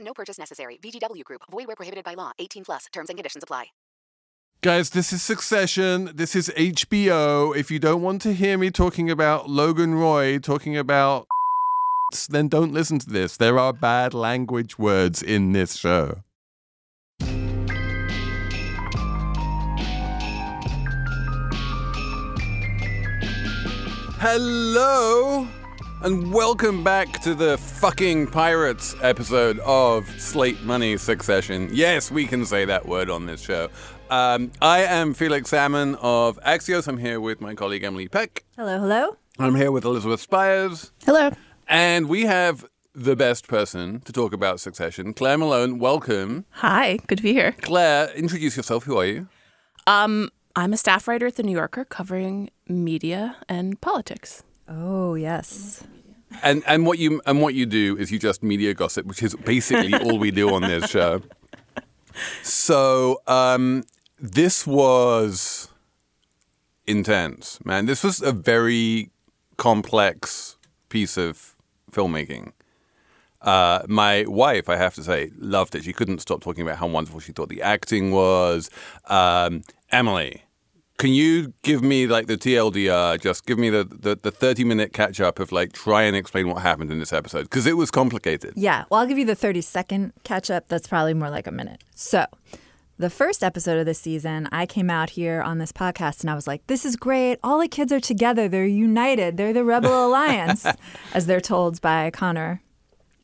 No purchase necessary. VGW Group. Void where prohibited by law. 18 plus. Terms and conditions apply. Guys, this is Succession. This is HBO. If you don't want to hear me talking about Logan Roy talking about then don't listen to this. There are bad language words in this show. Hello and welcome back to the fucking pirates episode of Slate Money Succession. Yes, we can say that word on this show. Um, I am Felix Salmon of Axios. I'm here with my colleague Emily Peck. Hello, hello. I'm here with Elizabeth Spiers. Hello. And we have the best person to talk about Succession, Clare Malone. Welcome. Hi, good to be here. Clare, introduce yourself. Who are you? Um, I'm a staff writer at the New Yorker covering media and politics. Oh, yes. And and what you and what you do is you just media gossip, which is basically all we do on this show. So um, this was intense, man. This was a very complex piece of filmmaking. Uh, my wife, I have to say, loved it. She couldn't stop talking about how wonderful she thought the acting was. Um, Emily, can you give me like the TLDR? Just give me the, the, the 30 minute catch up of like try and explain what happened in this episode because it was complicated. Yeah. Well, I'll give you the 30 second catch up. That's probably more like a minute. So, the first episode of this season, I came out here on this podcast and I was like, this is great. All the kids are together. They're united. They're the Rebel Alliance, as they're told by Connor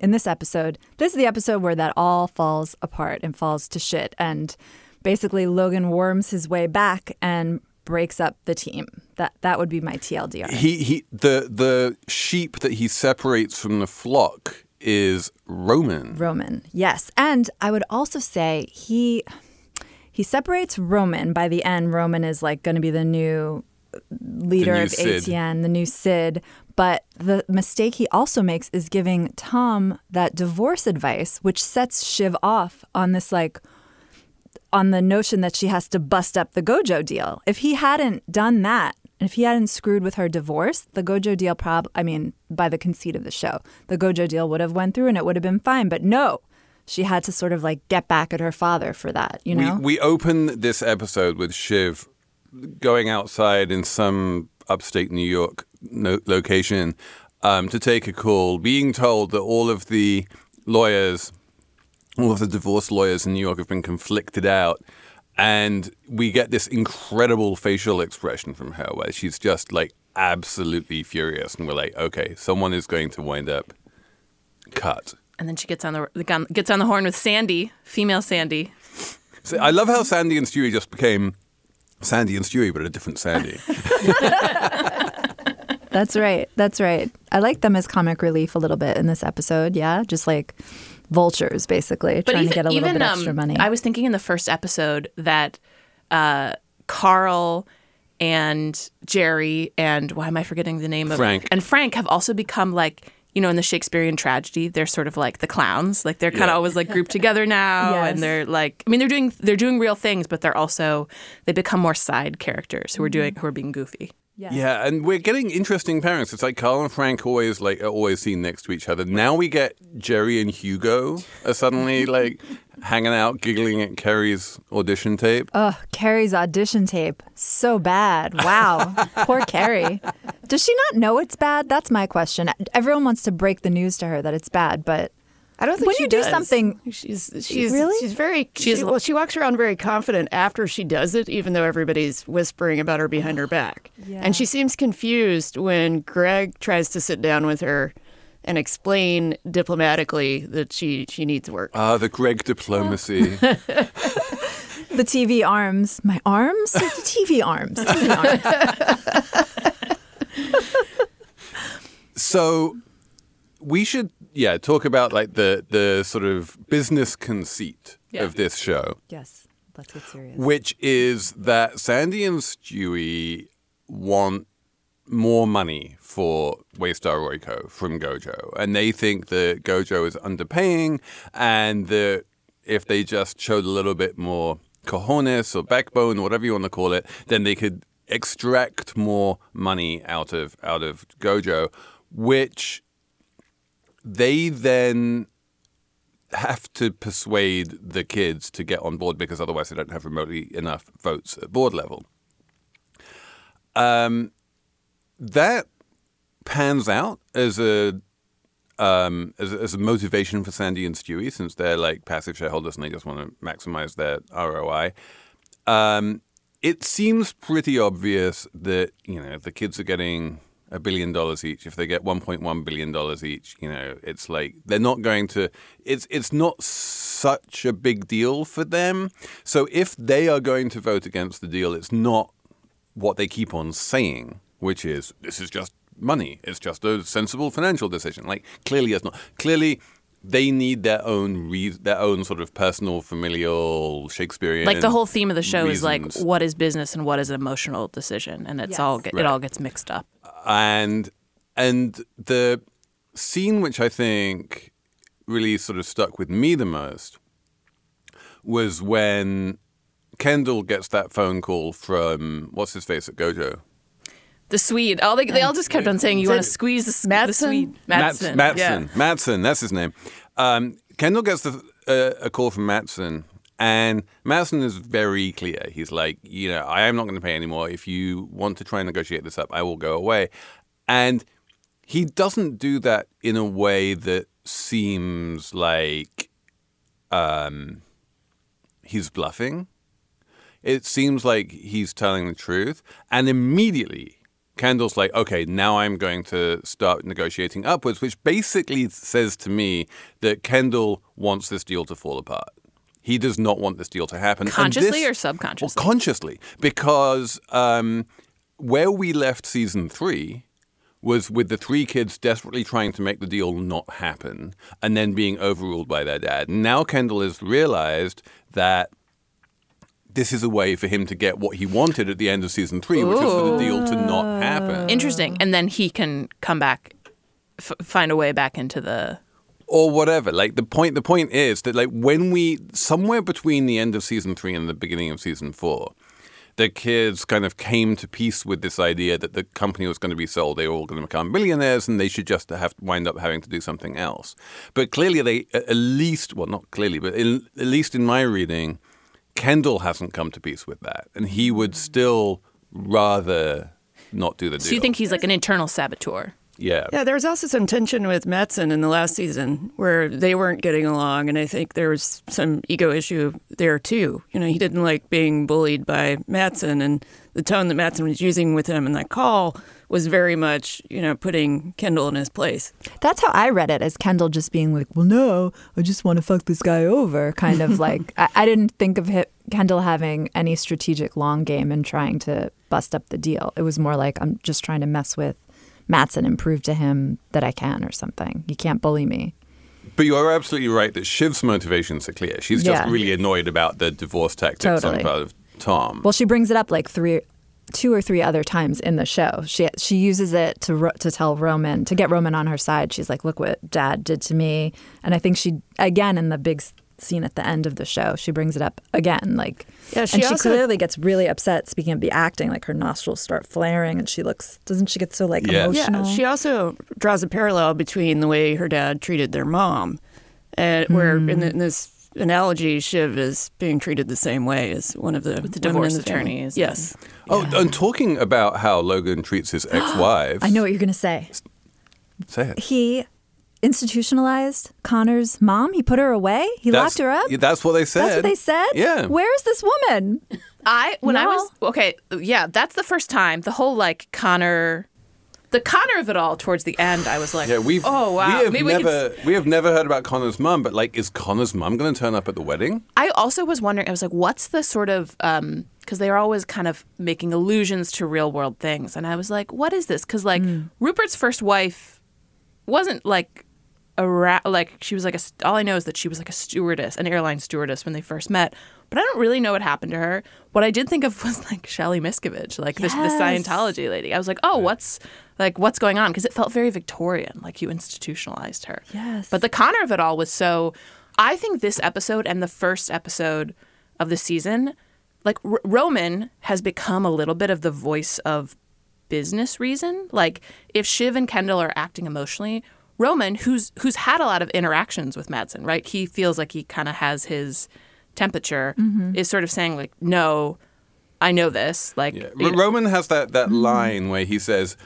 in this episode. This is the episode where that all falls apart and falls to shit. And basically, Logan worms his way back and breaks up the team. That that would be my TLDR. He he the the sheep that he separates from the flock is Roman. Roman, yes. And I would also say he he separates Roman. By the end, Roman is like going to be the new leader new of Cyd. ATN, the new Cyd. But the mistake he also makes is giving Tom that divorce advice, which sets Shiv off on this like on the notion that she has to bust up the Gojo deal. If he hadn't done that, if he hadn't screwed with her divorce, the Gojo deal prob I mean, by the conceit of the show, the Gojo deal would have went through and it would have been fine. But no, she had to sort of like get back at her father for that, you know? We we open this episode with Shiv going outside in some upstate New York no- location um, to take a call, being told that all of the lawyers, all of the divorce lawyers in New York have been conflicted out. And we get this incredible facial expression from her where she's just like absolutely furious. And we're like, okay, someone is going to wind up cut. And then she gets on the, the gun, gets on the horn with Sandy, female Sandy. So I love how Sandy and Stewie just became Sandy and Stewie, but a different Sandy. That's right. That's right. I like them as comic relief a little bit in this episode. Yeah. Just like vultures, basically, trying to get a little bit extra um, money. I was thinking in the first episode that uh, Carl and Jerry and why am I forgetting the name of Frank. and Frank have also become like you know in the Shakespearean tragedy they're sort of like the clowns like they're kind of Yeah. always like grouped together now Yes. and they're like I mean they're doing they're doing real things but they're also they become more side characters who are doing who are being goofy. Yeah, and we're getting interesting parents. It's like Carl and Frank always like are always seen next to each other. Now we get Jerry and Hugo are suddenly like hanging out, giggling at Kerry's audition tape. Ugh, Kerry's audition tape. So bad. Wow. Poor Kerry. Does she not know it's bad? That's my question. Everyone wants to break the news to her that it's bad, but I don't think When she you do something- She's she's Really? she's very She's- she, well. She walks around very confident. She, She's- well, she walks around very confident after she does it, even though everybody's whispering about her behind her back. Yeah. And she seems confused when Greg tries to sit down with her and explain diplomatically that she she needs work. Ah, the Greg diplomacy. The TV arms. My arms? The TV arms. TV arms. so we should, yeah, talk about like the the sort of business conceit Yeah. of this show. yes. Let's get serious. which is that Sandy and Stewie want more money for Waystar Royco from Gojo, and they think that Gojo is underpaying, and that if they just showed a little bit more cojones or backbone, or whatever you want to call it, then they could extract more money out of out of Gojo, which they then have to persuade the kids to get on board because otherwise they don't have remotely enough votes at board level. Um, that pans out as a um, as, as a motivation for Sandy and Stewie since they're like passive shareholders and they just want to maximize their ROI. Um, it seems pretty obvious that you know the kids are getting a billion dollars each. If they get 1.1 billion dollars each, you know, it's like they're not going to. It's it's not such a big deal for them. So if they are going to vote against the deal, it's not what they keep on saying, which is this is just money. It's just a sensible financial decision. Like clearly, it's not. Clearly, they need their own re- their own sort of personal, familial Shakespearean. Like the whole theme of the show is like what is business and what is an emotional decision, and it's Yes. all get, Right. it all gets mixed up. And and the scene which I think really sort of stuck with me the most was when Kendall gets that phone call from what's his face at Gojo. The Swede, all they, they all just kept on saying, "You want to squeeze the, s- the Swede." Mats- Matsson. Matsson. Yeah. Matsson, that's his name. Um, Kendall gets the, uh, a call from Matsson, and Matsson is very clear. He's like, you know, I am not going to pay anymore. If you want to try and negotiate this up, I will go away. And he doesn't do that in a way that seems like um, he's bluffing. It seems like he's telling the truth. And immediately, Kendall's like, okay, now I'm going to start negotiating upwards, which basically says to me that Kendall wants this deal to fall apart. He does not want this deal to happen. Consciously this- or subconsciously? Well, consciously, because um, where we left season three was with the three kids desperately trying to make the deal not happen and then being overruled by their dad. Now Kendall has realized that this is a way for him to get what he wanted at the end of season three, which was for the deal to not happen. Interesting. And then he can come back, f- find a way back into the. Or whatever. Like the point, the point is that like when we somewhere between the end of season three and the beginning of season four, the kids kind of came to peace with this idea that the company was going to be sold. They were all going to become billionaires, and they should just have wind up having to do something else. But clearly, they at least well, not clearly, but in, at least in my reading, Kendall hasn't come to peace with that, and he would still rather not do the deal. So you think he's like an internal saboteur? Yeah. Yeah, there was also some tension with Matsson in the last season where they weren't getting along, and I think there was some ego issue there too. You know, he didn't like being bullied by Matsson, and the tone that Matsson was using with him in that call was very much, you know, putting Kendall in his place. That's how I read it, as Kendall just being like, "Well, no, I just want to fuck this guy over," kind of like. I, I didn't think of hi Kendall having any strategic long game and trying to bust up the deal. It was more like I'm just trying to mess with Matsson and prove to him that I can or something. You can't bully me. But you are absolutely right that Shiv's motivations are clear. She's just Yeah. really annoyed about the divorce tactics on Totally. the part of Tom. Well, she brings it up like three, two or three other times in the show. She she uses it to to tell Roman to get Roman on her side. She's like, "Look what Dad did to me," and I think she again in the big scene at the end of the show, she brings it up again. Like, Yeah, she and she also- clearly gets really upset. Speaking of the acting, like her nostrils start flaring, and she looks. Doesn't she get so like Yeah. emotional? Yeah, she also draws a parallel between the way her dad treated their mom, and where in, hmm. the, in this analogy, Shiv is being treated the same way as one of the, the divorce the family. attorneys Yes. oh, and talking about how Logan treats his ex-wives. I know what you're gonna say. Say it. he institutionalized Connor's mom. He put her away. He That's- locked her up. that's what they said. That's what they said. Yeah. Where's this woman? I when I was okay, yeah, that's the first time the whole like Connor, the Connor of it all towards the end. I was like, Yeah, we've oh wow, we have maybe we could never we have never heard about Connor's mom, but like, is Connor's mom going to turn up at the wedding? I also was wondering, I was like, what's the sort of, um, because they are always kind of making allusions to real world things. And I was like, what is this? Because, like, hmm. Rupert's first wife wasn't like a ra- like she was like a st- all I know is that she was like a stewardess, an airline stewardess when they first met. But I don't really know what happened to her. What I did think of was like Shelley Miscavige, like the, the Scientology lady. I was like, oh, what's like what's going on? Because it felt very Victorian, like you institutionalized her. Yes. But the Connor of it all was so. I think this episode and the first episode of the season, like R- Roman has become a little bit of the voice of business reason. Like if Shiv and Kendall are acting emotionally, Roman, who's who's had a lot of interactions with Matsson, right? He feels like he kind of has his temperature, mm-hmm. is sort of saying like, no, I know this. Like Yeah. R- Roman has that, that mm-hmm. line where he says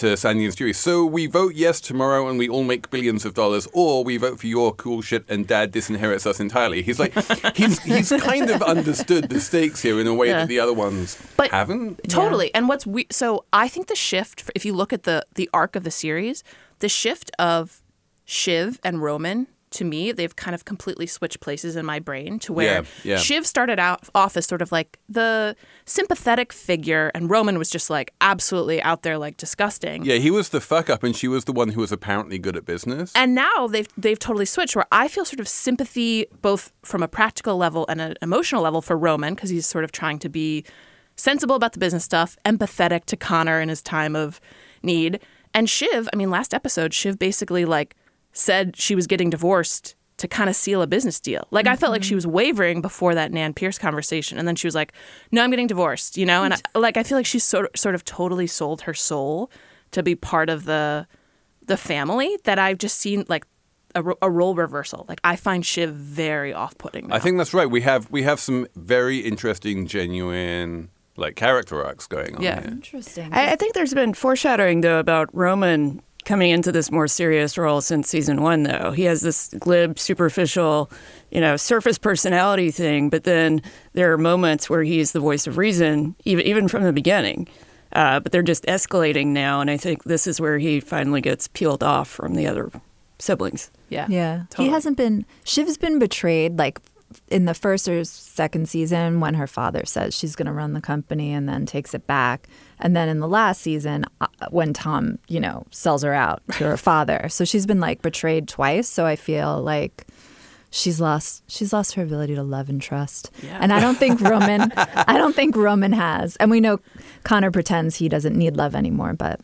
to Sandy and Stewie, so we vote yes tomorrow and we all make billions of dollars, or we vote for your cool shit and dad disinherits us entirely. He's like, he's, he's kind of understood the stakes here in a way Yeah. that the other ones But haven't. Totally. And what's we so I think the shift if you look at the the arc of the series, the shift of Shiv and Roman to me, they've kind of completely switched places in my brain to where Yeah, yeah. Shiv started out off as sort of like the sympathetic figure and Roman was just like absolutely out there like disgusting. Yeah, he was the fuck up and she was the one who was apparently good at business. And now they've they've totally switched where I feel sort of sympathy both from a practical level and an emotional level for Roman because he's sort of trying to be sensible about the business stuff, empathetic to Connor in his time of need. And Shiv, I mean last episode Shiv basically like said she was getting divorced to kind of seal a business deal. Like I felt like she mm-hmm. was wavering before that Nan Pierce conversation and then she was like, "No, I'm getting divorced," you know? And I, like I feel like she's sort sort of totally sold her soul to be part of the the family that I've just seen like a, a role reversal. Like I find Shiv very off-putting. Now. I think that's right. We have we have some very interesting, genuine like character arcs going on Yeah. here. Interesting. I, I think there's been foreshadowing though about Roman coming into this more serious role since season one. Though he has this glib, superficial, you know, surface personality thing, but then there are moments where he's the voice of reason, even even from the beginning. Uh, but they're just escalating now, and I think this is where he finally gets peeled off from the other siblings. yeah, Yeah. totally. He hasn't been, Shiv's been betrayed like in the first or second season when her father says she's going to run the company and then takes it back. And then in the last season uh, when Tom, you know, sells her out to her father. So she's been like betrayed twice. So I feel like she's lost she's lost her ability to love and trust. Yeah. And I don't think Roman I don't think Roman has. And we know Connor pretends he doesn't need love anymore, but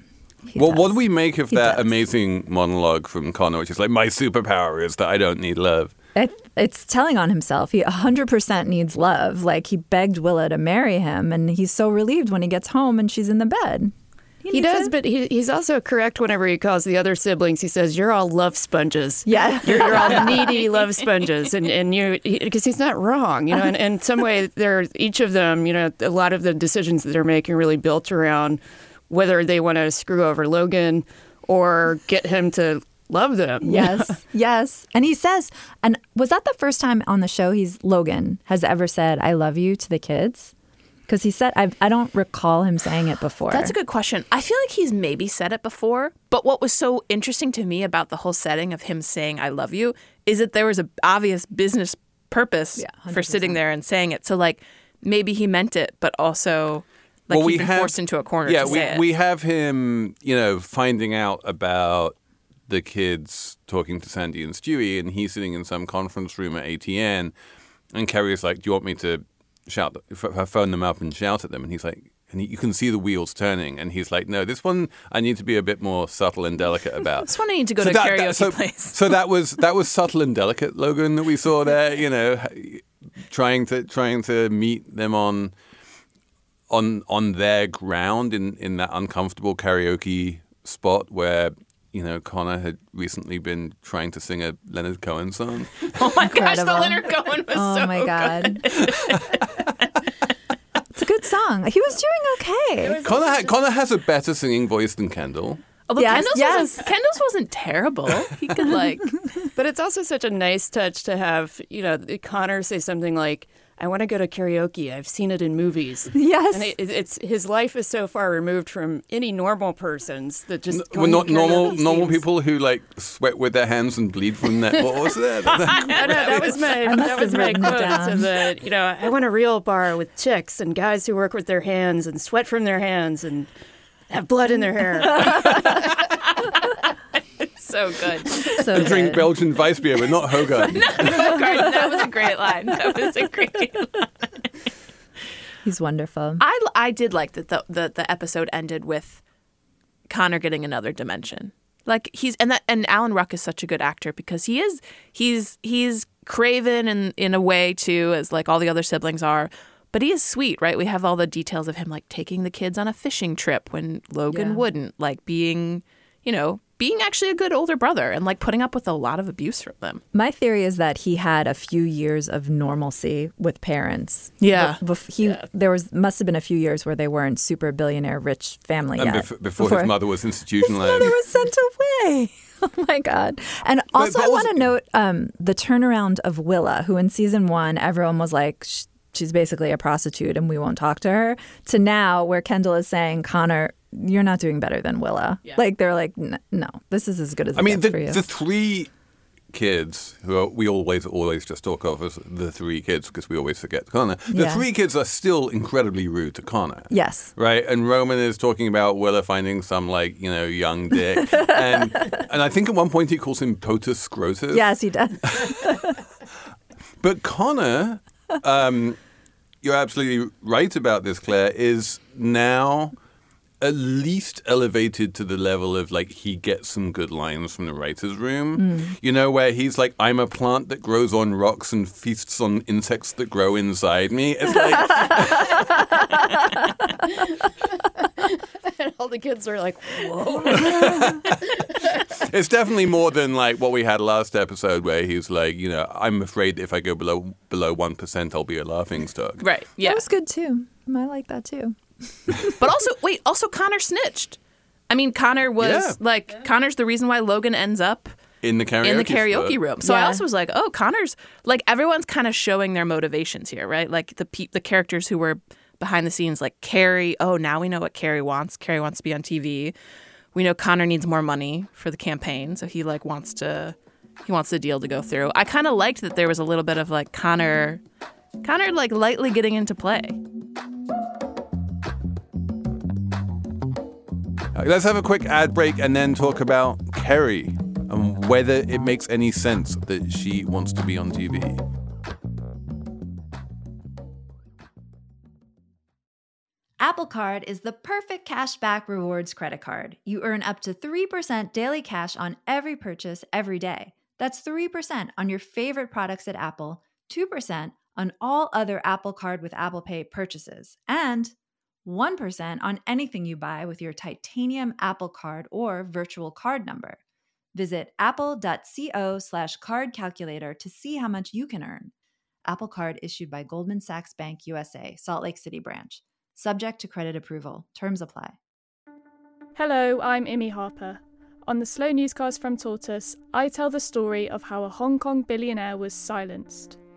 he Well, does. what do we make of He that does. amazing monologue from Connor, which is like, my superpower is that I don't need love? It, it's telling on himself. He 100% needs love. Like he begged Willa to marry him, and he's so relieved when he gets home and she's in the bed. He needs does, it. but he, he's also correct whenever he calls the other siblings. He says, "You're all love sponges." Yeah. you're, you're all needy love sponges, and and you because he's not wrong, you know. And in some way, they're each of them, you know, a lot of the decisions that they're making really built around whether they want to screw over Logan or get him to love them. Yes, yes. And he says, and was that the first time on the show he's Logan has ever said "I love you" to the kids? Because he said, I, I don't recall him saying it before. That's a good question. I feel like he's maybe said it before, but what was so interesting to me about the whole setting of him saying "I love you" is that there was an obvious business purpose Yeah, for sitting there and saying it. So like maybe he meant it, but also like well, he'd we been have, forced into a corner Yeah, to we, it. we have him, you know, finding out about the kids talking to Sandy and Stewie, and he's sitting in some conference room at ATN, and Kerry's like, "Do you want me to shout, f- phone them up and shout at them?" And he's like. And he, you can see the wheels turning, and he's like, "No, this one I need to be a bit more subtle and delicate about." This one I need to go to a karaoke so, place. so that was that was subtle and delicate, Logan, that we saw there. You know, trying to trying to meet them on on on their ground in in that uncomfortable karaoke spot where you know Connor had recently been trying to sing a Leonard Cohen song. oh my gosh, the Leonard Cohen was Oh so my good. god. it's a good song. He was doing okay. Connor ha- Connor has a better singing voice than Kendall. Although Yes, Kendall's, yes. wasn't, Kendall's wasn't terrible. He could like But it's also such a nice touch to have, you know, Connor say something like, I want to go to karaoke. I've seen it in movies. Yes. And it, it's his life is so far removed from any normal person's that just Well, not normal karaoke normal seems- people who like sweat with their hands and bleed from their. What was that? I know, that was my that was my written it quote. down. So that you know, I want a real bar with chicks and guys who work with their hands and sweat from their hands and have blood in their hair. so good. So Drink good. Belgian Weiss beer, but not Hoegaarden. that was a great line. That was a great. Line. He's wonderful. I I did like that the, the the episode ended with Connor getting another dimension. Like he's and that and Alan Ruck is such a good actor because he is he's he's craven in in a way too as like all the other siblings are. But he is sweet, right? We have all the details of him like taking the kids on a fishing trip when Logan Yeah. wouldn't, like being, you know, being actually a good older brother and like putting up with a lot of abuse from them. My theory is that he had a few years of normalcy with parents. Yeah. Be- bef- he there was must have been a few years where they weren't super billionaire rich family And yet. bef- before, his mother was institutionalized, His mother was sent away. Oh my god! And also, but I want to note um, the turnaround of Willa, who in season one everyone was like, she's basically a prostitute, and we won't talk to her. To now, where Kendall is saying, Connor, you're not doing better than Willa. Like they're like, no, this is as good as I mean, the, for you. the three kids who are, we always always just talk of as the three kids because we always forget Connor. The Yeah. three kids are still incredibly rude to Connor. yes. Right, and Roman is talking about Willa finding some like you know young dick, and and I think at one point he calls him potus scrotus. Yes, he does. But Connor, um, you're absolutely right about this, Clare, is now at least elevated to the level of like he gets some good lines from the writer's room. Mm. You know, where he's like, I'm a plant that grows on rocks and feasts on insects that grow inside me. It's like, and All the kids are like, whoa. it's definitely more than like what we had last episode where he's like, you know, I'm afraid if I go below below 1%, I'll be a laughing stock. Right. Yeah. That was good too. I like that too. But also, wait, also Connor snitched. I mean, Connor was Yeah. like Connor's the reason why Logan ends up In the karaoke in the karaoke spot. room. So I also was like, oh, Connor's like everyone's kind of showing their motivations here, right? Like the pe- the characters who were behind the scenes, like Kerry. Oh, now we know what Kerry wants. Kerry wants to be on TV. We know Connor needs more money for the campaign, so he like wants to he wants the deal to go through. I kind of liked that there was a little bit of like Connor, Connor like lightly getting into play. Let's have a quick ad break and then talk about Kerry and whether it makes any sense that she wants to be on TV. Apple Card is the perfect cashback rewards credit card. You earn up to 3% daily cash on every purchase every day. That's 3% on your favorite products at Apple, 2% on all other Apple Card with Apple Pay purchases, and 1% on anything you buy with your titanium Apple Card or virtual card number. Visit apple.co slash card calculator to see how much you can earn. Apple Card issued by Goldman Sachs Bank USA, Salt Lake City branch. Subject to credit approval. Terms apply. Hello, I'm Imi Harper. On the Slow Newscast from Tortoise, I tell the story of how a Hong Kong billionaire was silenced.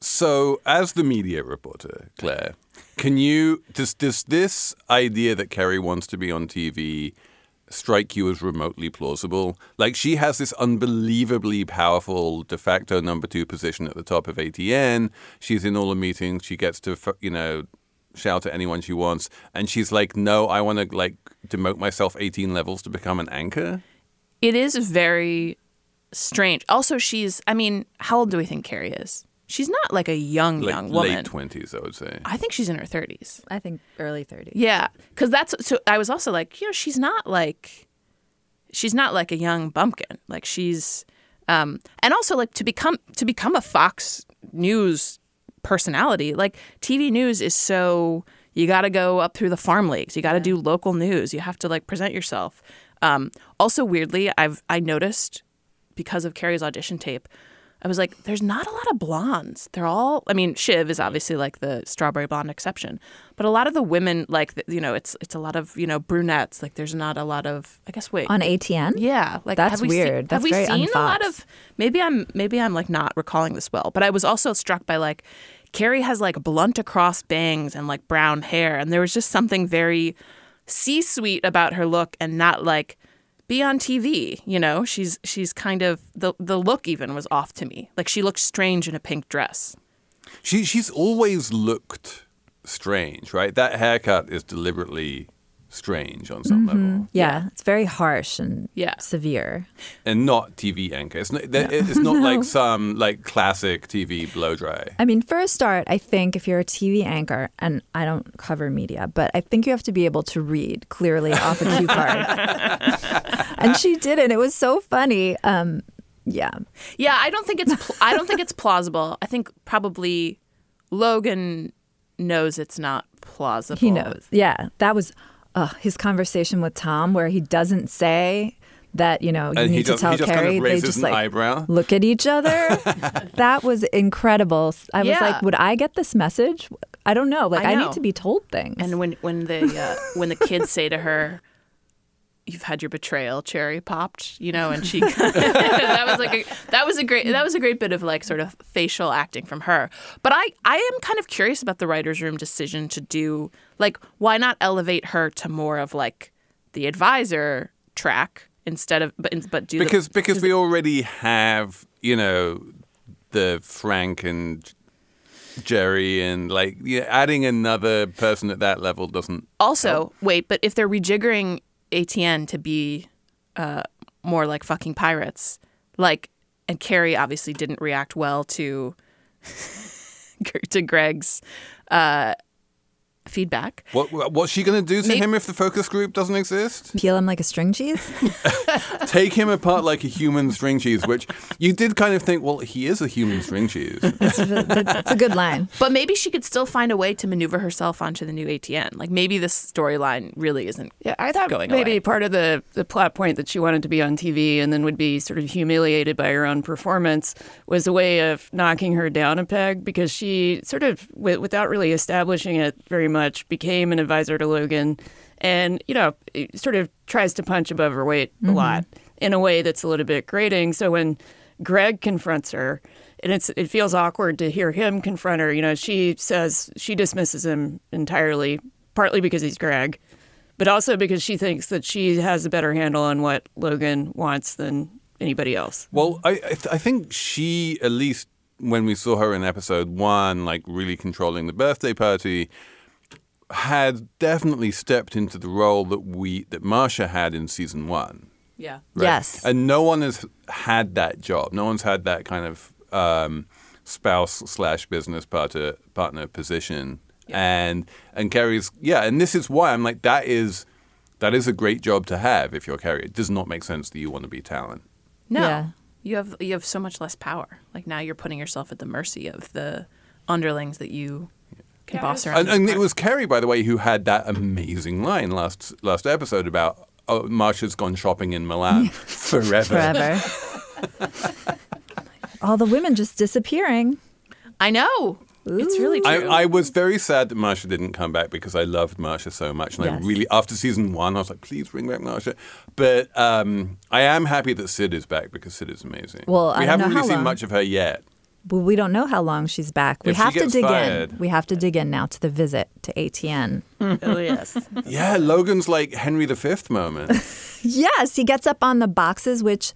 So, as the media reporter, Clare, can you does does this idea that Kerry wants to be on TV strike you as remotely plausible? Like she has this unbelievably powerful de facto number two position at the top of ATN. She's in all the meetings. She gets to you know shout at anyone she wants, and she's like, "No, I want to like demote myself 18 levels to become an anchor." It is very strange. Also, she's. I mean, how old do we think Kerry is? She's not like a young Like young woman. late 20s, I would say. I think she's in her 30s. I think early 30s. Yeah, because that's so. I was also like, you know, she's not like, she's not like a young bumpkin. Like she's, um, and also like to become to become a Fox News personality. Like TV news is so you got to go up through the farm leagues. You got to do local news. You have to like present yourself. Um, also, weirdly, I've I noticed because of Kerry's audition tape. I was like, there's not a lot of blondes. They're all, I mean, Shiv is obviously like the strawberry blonde exception, but a lot of the women, like, you know, it's it's a lot of, you know, brunettes. Like, there's not a lot of, I guess, wait. On ATN? Yeah. Like, That's have we seen- weird. have That's we very seen a lot of, maybe I'm, maybe I'm like not recalling this well, but I was also struck by like, Kerry has like blunt across bangs and like brown hair. And there was just something very C suite about her look and not like, be on TV. You know, she's she's kind of the the look even was off to me. Like she looked strange in a pink dress. She she's always looked strange, right? That haircut is deliberately strange on some level, Mhm. Yeah, it's very harsh and yeah. severe. and not TV anchor. It's not, it's not No. like some like classic TV blow dry. I mean, for a start, I think if you're a TV anchor, and I don't cover media, but I think you have to be able to read clearly off a cue card. and she did it. It was so funny. Um, yeah. Yeah, I don't think it's pl- I don't think it's plausible. I think probably Logan knows it's not plausible. He knows. Yeah. That was uh, his conversation with Tom where he doesn't say that, you know, you And he need to tell he just kind of Kerry. they just an like eyebrow. look at each other. that was incredible. I was Yeah. like, would I get this message? I don't know. Like, I, know. need to be told things. And when when the uh, when the kids say to her, "You've had your betrayal cherry popped," you know, and she that was like a, that was a great that was a great bit of like sort of facial acting from her. But I I am kind of curious about the writers' room decision to do like why not elevate her to more of like the advisor track instead of but but do the- because because we already have you know the Frank and Jerry and like yeah, adding another person at that level doesn't. Also, wait, but if they're rejiggering ATN to be uh, more like fucking pirates, like, and Kerry obviously didn't react well to to Greg's uh, feedback. What what's she going to do to Maybe- him if the focus group doesn't exist? Peel him like a string cheese? Take him apart like a human string cheese, which you did kind of think, well, he is a human string cheese. It's a good line. But maybe she could still find a way to maneuver herself onto the new ATN. Like maybe this storyline really isn't. Yeah, I thought going maybe away. part of the, the plot point that she wanted to be on TV and then would be sort of humiliated by her own performance was a way of knocking her down a peg because she sort of, wi- without really establishing it very much, became an advisor to Logan and, you know, sort of tries to punch above her weight a Mhm. lot in a way that's a little bit grating. So when Greg confronts her, and it's it feels awkward to hear him confront her. You know, she says she dismisses him entirely, partly because he's Greg, but also because she thinks that she has a better handle on what Logan wants than anybody else. Well, I I, th- I think she at least when we saw her in episode one, like really controlling the birthday party, had definitely stepped into the role that we that Marcia had in season one. Yeah. right? Yes. and no one has had that job. No one's had that kind of um, spouse slash business partner partner position. And and Kerry's yeah, and this is why I'm like that is that is a great job to have if you're Kerry. It does not make sense that you want to be talent. No. Yeah. You have you have so much less power. Like now you're putting yourself at the mercy of the underlings that you can boss around. And, and it was Kerry, by the way, who had that amazing line last last episode about oh, Marcia's gone shopping in Milan forever. Forever. All the women just disappearing. I know. It's really I, true. I was very sad that Marcia didn't come back because I loved Marcia so much, and Yes. I really after season one I was like, please bring back Marcia. But um, I am happy that Cyd is back because Cyd is amazing. Well, we don't haven't know really how seen long. much of her yet. But we don't know how long she's back. We If she have to dig fired- in. We have to dig in now to the visit to ATN. oh yes. Yeah, Logan's like Henry V moment. Yes, he gets up on the boxes, which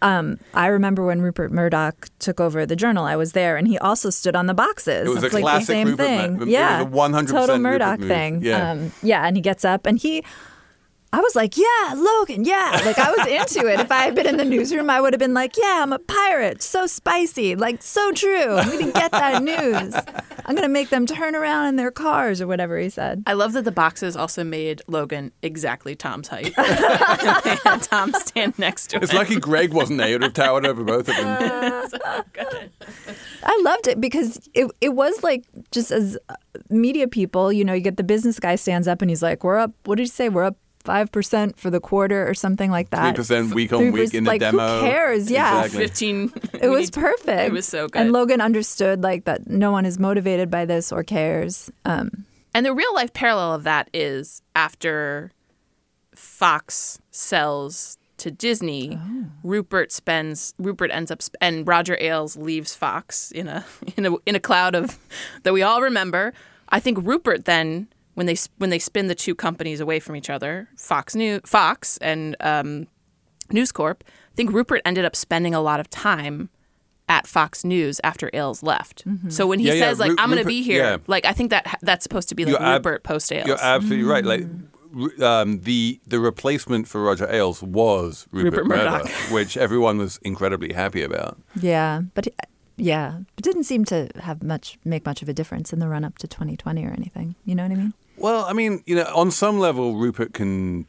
um, I remember when Rupert Murdoch took over the Journal. I was there, and he also stood on the boxes. It was it's a like classic the same Rupert thing. Mur- it was yeah, a 100% total Murdoch move. thing. Yeah. Um, yeah, and he gets up and he. I was like, yeah, Logan, yeah. Like, I was into it. If I had been in the newsroom, I would have been like, yeah, I'm a pirate. So spicy. Like, so true. We didn't get that news. I'm going to make them turn around in their cars or whatever he said. I love that the boxes also made Logan exactly Tom's height. they had Tom stand next to him. It's lucky Greg wasn't there; he'd have towered over both of them. I loved it because it it was like just as uh, media people, you know, you get the business guy stands up and he's like, "We're up. What did you say? We're up." Five percent for the quarter, or something like that. 3% week on week 3%, in the like, demo. Who cares? Yeah, Exactly. 15. it was perfect. It was so good. And Logan understood like that. No one is motivated by this or cares. Um, And the real life parallel of that is after Fox sells to Disney, Rupert spends Rupert ends up sp- and Roger Ailes leaves Fox in a in a in a cloud of that we all remember. I think Rupert then when they when they spin the two companies away from each other, Fox New Fox and um, News Corp, I think Rupert ended up spending a lot of time at Fox News after Ailes left. So when he Yeah, yeah, says like Ru- I'm going to be here, yeah. like I think that that's supposed to be like You're ab- Rupert post Ailes. You're absolutely right. Like um, the the replacement for Roger Ailes was Rupert, Rupert Murdoch. which everyone was incredibly happy about. yeah, but yeah, it didn't seem to have much make much of a difference in the run up to 2020 or anything. You know what I mean? Well, I mean, you know, on some level, Rupert can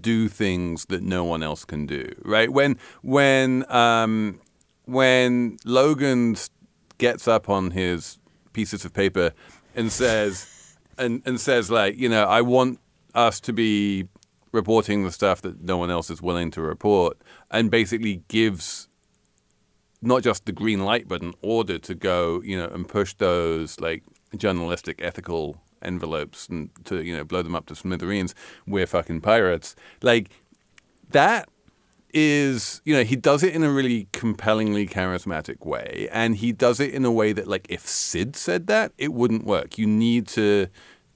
do things that no one else can do, right? When when um, when Logan gets up on his pieces of paper and says and and says like, you know, I want us to be reporting the stuff that no one else is willing to report, and basically gives not just the green light, but an order to go, you know, and push those like journalistic ethical envelopes and to you know blow them up to smithereens. We're fucking pirates. Like that is you know he does it in a really compellingly charismatic way and he does it in a way that like if sid said that it wouldn't work you need to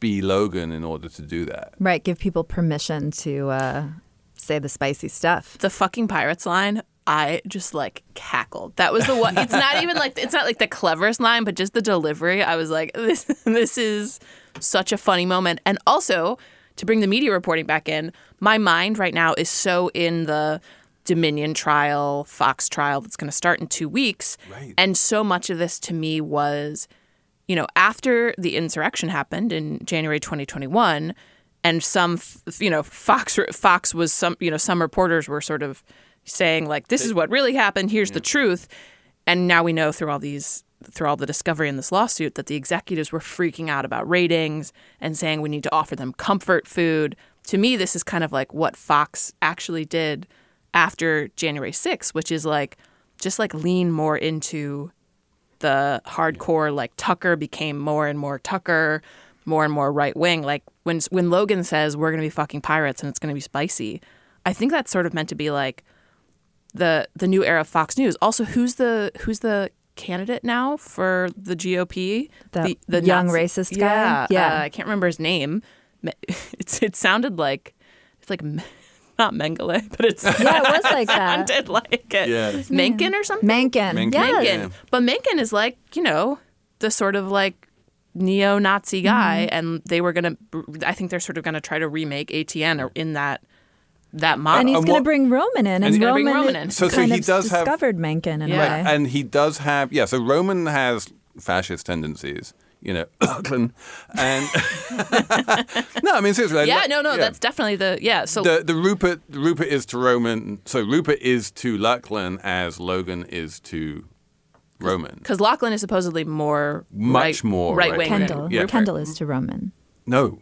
be logan in order to do that Right. Give people permission to uh, say the spicy stuff. the fucking pirates line i just like cackled that was the one it's not even like it's not like the cleverest line but just the delivery i was like this this is such a funny moment and also to bring the media reporting back in my mind right now is so in the dominion trial fox trial that's going to start in two weeks Right. and so much of this to me was you know, after the insurrection happened in January 2021, and some, you know, Fox Fox was some, you know, some reporters were sort of saying like, "This is what really happened. Here's the truth," and now we know through all these, through all the discovery in this lawsuit, that the executives were freaking out about ratings and saying we need to offer them comfort food. To me, this is kind of like what Fox actually did after January 6th, which is like just like lean more into the hardcore like Tucker became more and more Tucker, more and more right wing. Like when when Logan says we're gonna be fucking pirates and it's gonna be spicy, I think that's sort of meant to be like the the new era of Fox News. Also, who's the who's the candidate now for the GOP? The the young Nazi- racist guy? Yeah, Yeah. uh, I can't remember his name. It's it sounded like it's like not Mengele, but it's Yeah, it was like that. sounded like it. Yeah. Mencken or something. Mencken. Mencken. Yes. Mencken. But Mencken is like, you know, the sort of like neo-Nazi guy, Mm-hmm. and they were gonna. I think they're sort of gonna try to remake ATN or in that that model. And he's going what- to bring Roman in, and, he's gonna bring Roman, Roman in. So- so kind he of does have- discovered Mencken in Yeah. a way. and he does have yeah so roman has fascist tendencies you know and no i mean seriously like, yeah, no, no, that's definitely the yeah. So the the Rupert Rupert is to Roman. So Rupert is to Lachlan as Logan is to Roman. because Lachlan is supposedly more Much right, more right right wing. wing. Kendall. Yeah. Kendall is to Roman. No.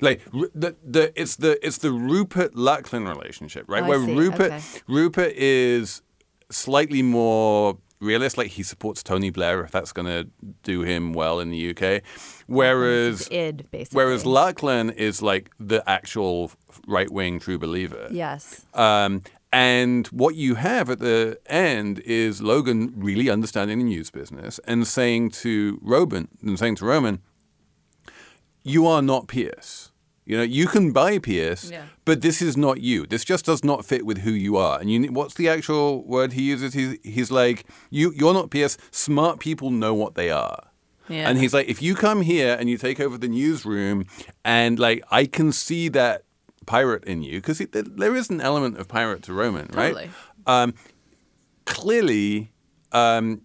Like the the it's the it's the Rupert Lachlan relationship, right? Oh, Where. Rupert Okay. Rupert is slightly more realist. Like he supports Tony Blair if that's going to do him well in the UK. Whereas id basically. whereas Lachlan is like the actual right wing true believer. yes. Um, and what you have at the end is Logan really understanding the news business and saying to Roman and saying to Roman, "You are not Pierce. You know, you can buy Pierce, Yeah. but this is not you. This just does not fit with who you are." And you, what's the actual word he uses? He's, he's like, "You, you're not Pierce. Smart people know what they are." Yeah. And he's like, if you come here and you take over the newsroom, and like I can see that pirate in you, because there is an element of pirate to Roman, right? Totally. Um, clearly, um,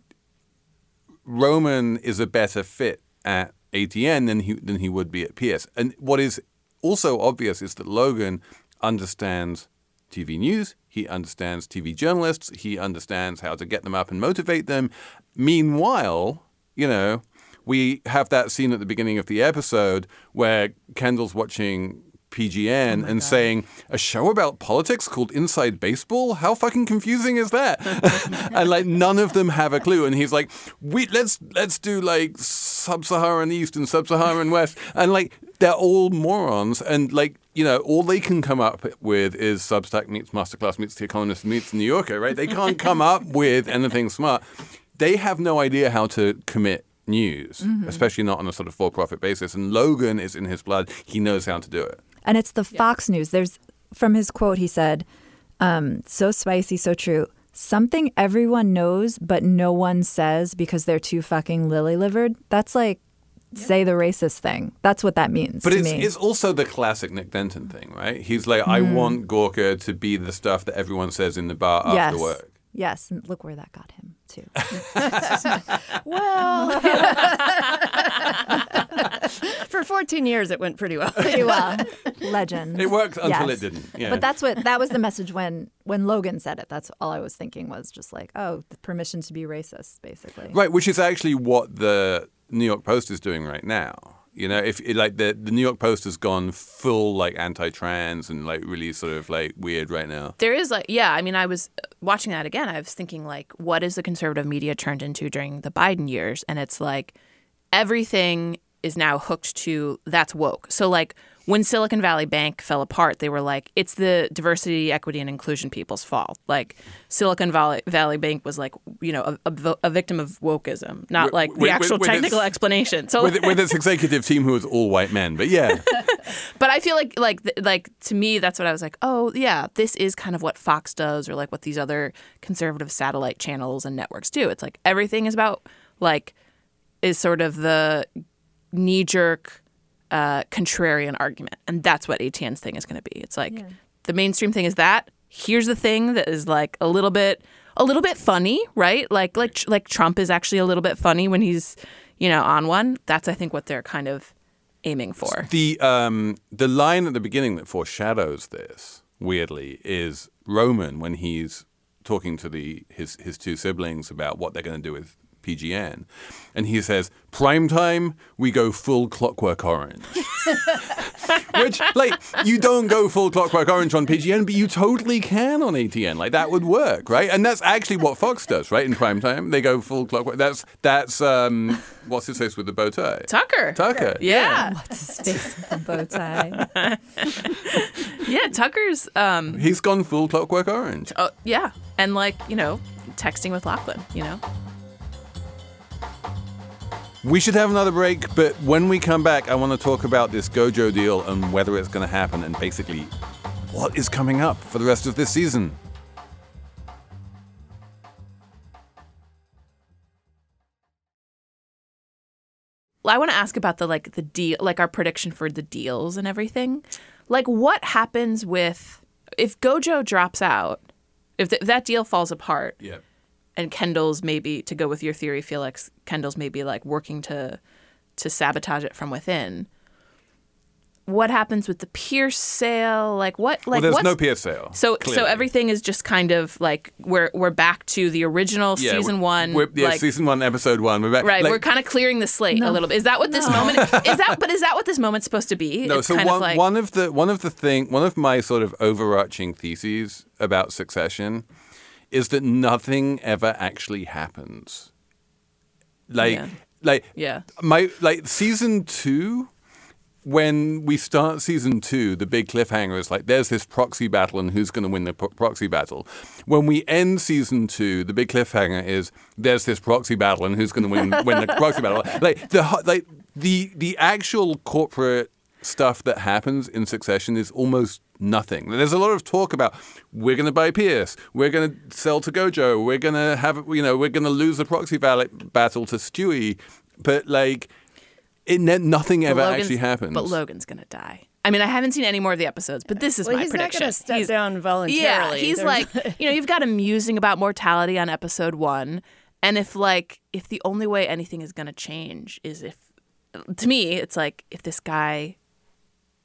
Roman is a better fit at ATN than he than he would be at PS. And what is also obvious is that Logan understands TV news. He understands TV journalists. He understands how to get them up and motivate them. Meanwhile, you know, we have that scene at the beginning of the episode where Kendall's watching PGN oh and saying a show about politics called Inside Baseball. How fucking confusing is that? and like none of them have a clue. And he's like, "We let's let's do like sub-Saharan East and sub-Saharan West." And like they're all morons. And like you know, all they can come up with is Substack meets Masterclass meets The Economist meets New Yorker. Right? They can't come up with anything smart. They have no idea how to commit news, especially not on a sort of for-profit basis. And Logan is in his blood. He knows how to do it. And it's the Fox News. There's from his quote, he said, um, "So spicy, so true. Something everyone knows, but no one says because they're too fucking lily livered." That's like say the racist thing. That's what that means But to it's, me. it's also the classic Nick Denton thing, right? He's like, I mm. want Gawker to be the stuff that everyone says in the bar after yes. work. Yes, Yes. and look where that got him too. Well, for 14 years, it went pretty well. Pretty well. Legend. It worked until Yes. it didn't. Yeah. But that's what that was the message when when Logan said it. That's all I was thinking was just like, oh, the permission to be racist, basically. right, which is actually what the New York Post is doing right now. You know, if like the the New York Post has gone full like anti-trans and like really sort of like weird right now. There is like, yeah, I mean, I was uh, watching that again. I was thinking, like, what is the conservative media turned into during the Biden years? And it's like everything is now hooked to that's woke. So, like, when Silicon Valley Bank fell apart, they were like, it's the diversity, equity, and inclusion people's fault. Like, Silicon Valley, Valley Bank was like, you know, a, a, a victim of wokeism, not like with- the actual with its- technical explanation. So, With, with its executive team who was all white men, but yeah, but I feel like like like to me that's what I was like, "Oh, yeah, this is kind of what Fox does or like what these other conservative satellite channels and networks do. It's like everything is about like is sort of the knee-jerk uh, contrarian argument. And that's what ATN's thing is going to be. It's like the mainstream thing is that. Here's the thing that is like a little bit a little bit funny, right? Like like like Trump is actually a little bit funny when he's, you know, on one. That's I think what they're kind of aiming for. The um the line at the beginning that foreshadows this weirdly is Roman when he's talking to the his his two siblings about what they're going to do with PGN, and he says, "Prime time, we go full Clockwork Orange." Which, like, you don't go full Clockwork Orange on PGN, but you totally can on ATN. Like, that would work, right? And that's actually what Fox does, right? In prime time, they go full Clockwork. That's that's um, what's his face with the bow tie? Tucker. Tucker. Yeah. What's his face with the bow tie? Yeah, Tucker's um He's gone full Clockwork Orange. oh, yeah. And like, you know, texting with Lachlan, you know. We should have another break, but when we come back, I want to talk about this Gojo deal and whether it's going to happen and basically what is coming up for the rest of this season. Well, I want to ask about the like the deal, like our prediction for the deals and everything. Like, what happens with if Gojo drops out? If, th- if that deal falls apart, Yeah. And Kendall's maybe to go with your theory, Felix. Kendall's maybe like working to to sabotage it from within. What happens with the Pierce sale? Like what? Like well, there's no PS sale. So clearly. so everything is just kind of like we're we're back to the original Yeah, season we're- one. We're, yeah, like, season one, episode one. We're back. Right, like- we're kind of clearing the slate a little bit. Is that what this moment is that? But is that what this moment's supposed to be? No, it's so kind one, of like one of the one of the thing one of my sort of overarching theses about Succession is that nothing ever actually happens. Like, Yeah. like, Yeah. my like season two. When we start season two, the big cliffhanger is like, there's this proxy battle, and who's going to win the pro- proxy battle? When we end season two, the big cliffhanger is, there's this proxy battle, and who's going to win win the proxy battle? Like the like the the actual corporate stuff that happens in succession is almost nothing. There's a lot of talk about we're going to buy Pierce, we're going to sell to Gojo, we're going to have you know we're going to lose the proxy ballot battle to Stewie, but like it ne- nothing ever actually happens. But Logan's gonna die. I mean, I haven't seen any more of the episodes, but this is Well, my he's not prediction. gonna step He's- down Yeah, voluntarily. he's There's- like, you know, you've got him musing about mortality on episode one, and if like, if the only way anything is gonna change is if, to me, it's like if this guy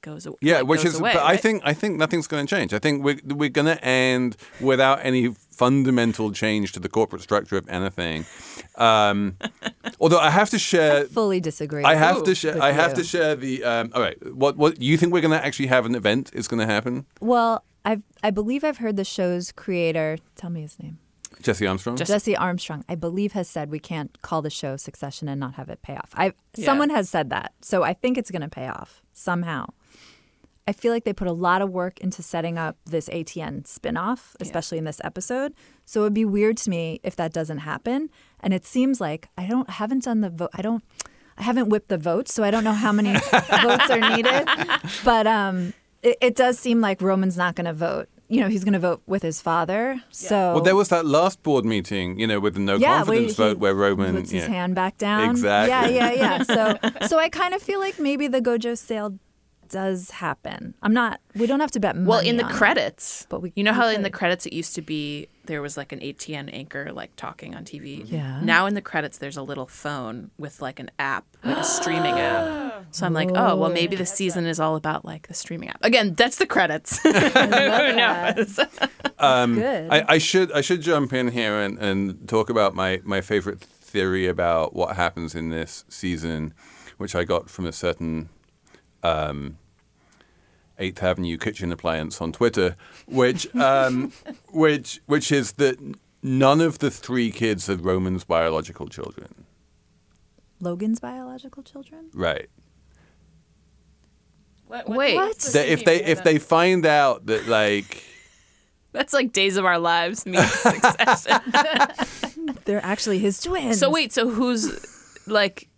goes away. Yeah, which is, away, but I think I think nothing's going to change. I think we're we're going to end without any fundamental change to the corporate structure of anything. Um, although I have to share, Fully disagree. I have to share, I have you. to share the. Um, all right, what what you think we're going to actually have an event is going to happen? Well, I I believe I've heard the show's creator. Tell me his name. Jesse Armstrong. Jesse Armstrong, I believe, has said we can't call the show Succession and not have it pay off. I Yeah. someone has said that, so I think it's going to pay off somehow. I feel like they put a lot of work into setting up this ATN spinoff, especially in this episode. So it would be weird to me if that doesn't happen. And it seems like I don't haven't done the vote. I don't. I haven't whipped the votes, so I don't know how many votes are needed. But um, it, it does seem like Roman's not going to vote. You know, he's going to vote with his father. So Well, there was that last board meeting, you know, with the no Yeah, where confidence he vote where Roman puts his yeah. hand back down. Exactly. Yeah, yeah, yeah. So, so I kind of feel like maybe the Gojo sale does happen. I'm not. We don't have to bet money. Well, in the on it, credits, but we you know we how in the credits it used to be there was like an ATN anchor like talking on TV. Yeah. Now in the credits there's a little phone with like an app, like a streaming app. So I'm like, oh well, maybe the season is all about like the streaming app. Again, that's the credits. Who knows? Um, good. I, I should I should jump in here and, and talk about my, my favorite theory about what happens in this season, which I got from a certain um, Eighth Avenue kitchen appliance on Twitter, which um, which which is that none of the three kids are Roman's biological children. Logan's biological children. Right. Wait, That if they if they find out that like that's like Days of Our Lives meets Succession. They're actually his twins. so wait, so who's like,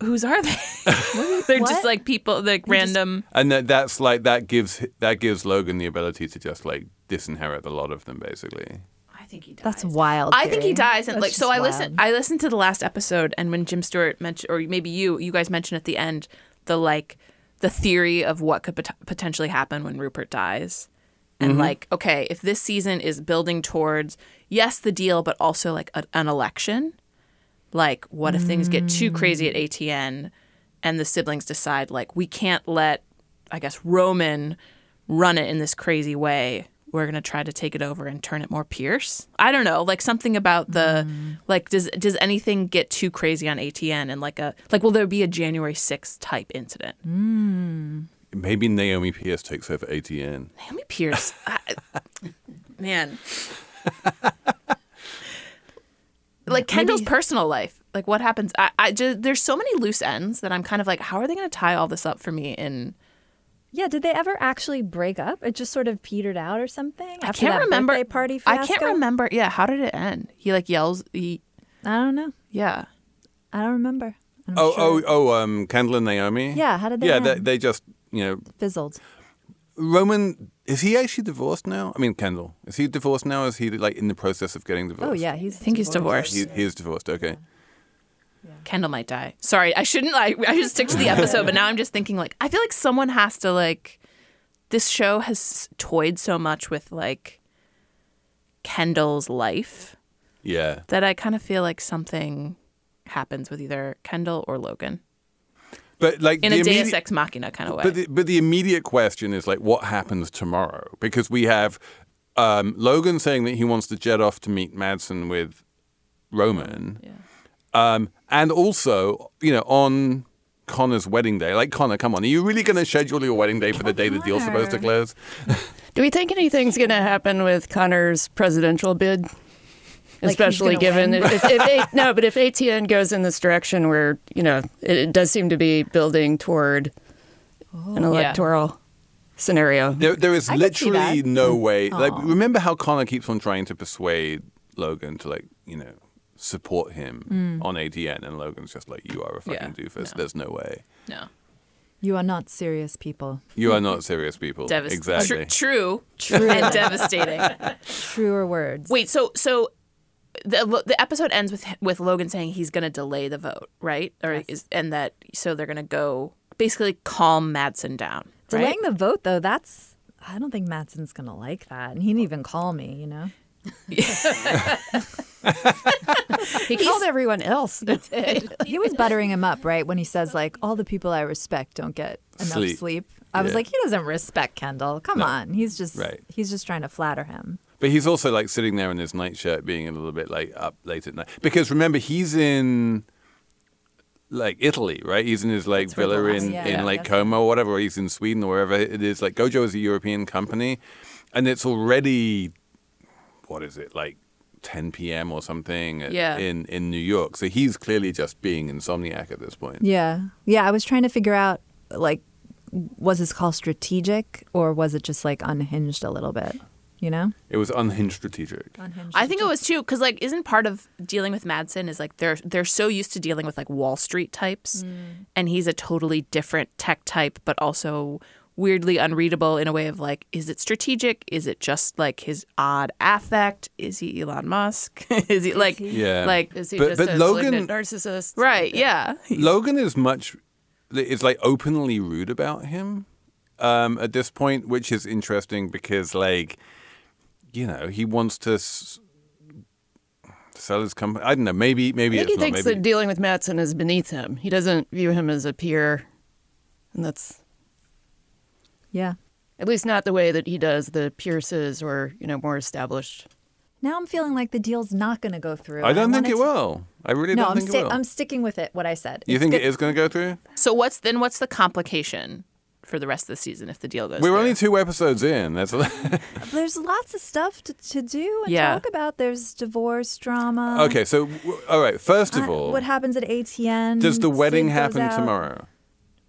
whose are they? They're just like people, like random. and that that's like that gives that gives Logan the ability to just like disinherit a lot of them basically. I think he dies. That's wild. I think he dies, and That's like so. just I listened. I listened to the last episode, and when Jim Stewart mentioned, or maybe you, you guys mentioned at the end, the like the theory of what could pot- potentially happen when Rupert dies, and mm-hmm. like, okay, if this season is building towards yes, the deal, but also like a, an election, like what if things get too crazy at mm. ATN, and the siblings decide like we can't let, I guess Roman run it in this crazy way. We're gonna try to take it over and turn it more Pierce. I don't know, like something about the mm. like. Does does anything get too crazy on ATN and like a like? Will there be a January sixth type incident? Mm. Maybe Naomi Pierce takes over ATN. Naomi Pierce, I, man. like Kendall's personal life, like what happens? I, I just there's so many loose ends that I'm kind of like, how are they going to tie all this up for me? In Yeah, did they ever actually break up? It just sort of petered out or something. I can't that remember. birthday party I can't remember. Yeah, how did it end? He like yells. He I don't know. yeah. I don't remember. I'm Oh, sure. oh, oh, um, Kendall and Naomi. Yeah, how did they Yeah, they, they just, you know, Fizzled. Roman is he actually divorced now? I mean, Kendall is he divorced now? Is he like in the process of getting oh, divorced? Oh yeah, he's. I think he's divorced. he, he is divorced. Okay. Kendall might die. Sorry, I shouldn't. I I should stick to the episode, but now I'm just thinking like I feel like someone has to like. This show has toyed so much with like Kendall's life Yeah. that I kind of feel like something happens with either Kendall or Logan But like in the a Deus immediate- Ex Machina kind of way. But the, but the immediate question is like, what happens tomorrow? Because we have um, Logan saying that he wants to jet off to meet Matsson with Roman, um, and also, you know, on Connor's wedding day. Like Connor, come on, are you really going to schedule your wedding day for the day the deal's supposed to close? Do we think anything's going to happen with Connor's presidential bid? Especially given win? if, if A- no, but if ATN goes in this direction where you know it, it does seem to be building toward oh. an Oh. electoral scenario. There, there is I literally no way. Like, remember how Connor keeps on trying to persuade Logan to like, you know, support him mm. on ATN, and Logan's just like, "You are a fucking Yeah, doofus. no. There's no way. No. You are not serious people. You are not serious people. Devas- exactly. Tr- true. True. And devastating. Truer words. Wait, so so the the episode ends with with Logan saying he's going to delay the vote, right? Or is and that so they're going to go basically calm Matsson down. Right? Delaying the vote, though, that's. I don't think Matsson's going to like that. And he didn't even call me, you know? He called everyone else. He was buttering him up, right? When he says, like, all the people I respect don't get enough Sleep. sleep. I was like, he doesn't respect Kendall. Come No. on. He's just Right. he's just trying to flatter him. But he's also like sitting there in his nightshirt, being a little bit like up late at night. Because remember, he's in like Italy, right? He's in his like That's villa last- in, yeah, in yeah, Lake Como or whatever. Or he's in Sweden or wherever it is. Like Gojo is a European company, and it's already what is it like 10 p.m. or something at- Yeah. in in New York. So he's clearly just being insomniac at this point. Yeah. Yeah. I was trying to figure out, like, was this call strategic or was it just like unhinged a little bit? You know? It was unhinged strategic. Unhinged. I think it was too because like isn't part of dealing with Matsson is like they're they're so used to dealing with like Wall Street types, and he's a totally different tech type, but also weirdly unreadable in a way of like, is it strategic? Is it just like his odd affect? Is he Elon Musk? is he like Yeah. like Is he But- just but a Logan- narcissist? right? Yeah, Logan is much is like openly rude about him um, at this point, which is interesting because like you know he wants to s- sell his company. I don't know. Maybe maybe I think it's he not. thinks Maybe that dealing with Matsson is beneath him. He doesn't view him as a peer, and that's Yeah. at least not the way that he does the Pierces or you know more established. Now I'm feeling like the deal's not going to go through. I don't think it to- will. I really No, don't I'm, think sti- it will. I'm sticking with it. What I said. you It's think good- it is going to go through? So what's then? What's the complication for the rest of the season if the deal goes? We're through? only two episodes in. That's There's lots of stuff to, to do and Yeah. talk about. There's divorce drama. okay. So w- all right. First of Uh, all, what happens at ATN? does the wedding Sid happen tomorrow?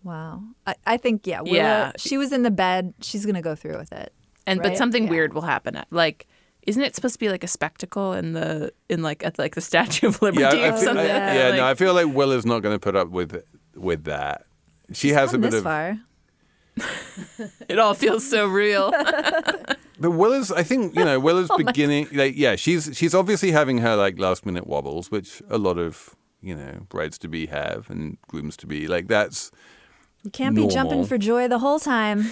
Wow. I, I think yeah. Willa, Yeah. She was in the bed. She's gonna go through with it. and but something Yeah. weird will happen. At, like, isn't it supposed to be like a spectacle in the in like at like the Statue of Liberty Yeah, or I feel, something? I- yeah. no, I Like- feel like Willa's not going to put up with with that. She has a bit this of. far. It all feels so real. But Willa's, I think, you know, Willa's oh beginning, like, yeah, she's she's obviously having her like last minute wobbles, which a lot of you know brides to be have and grooms to be. Like that's You can't be jumping for joy the whole time.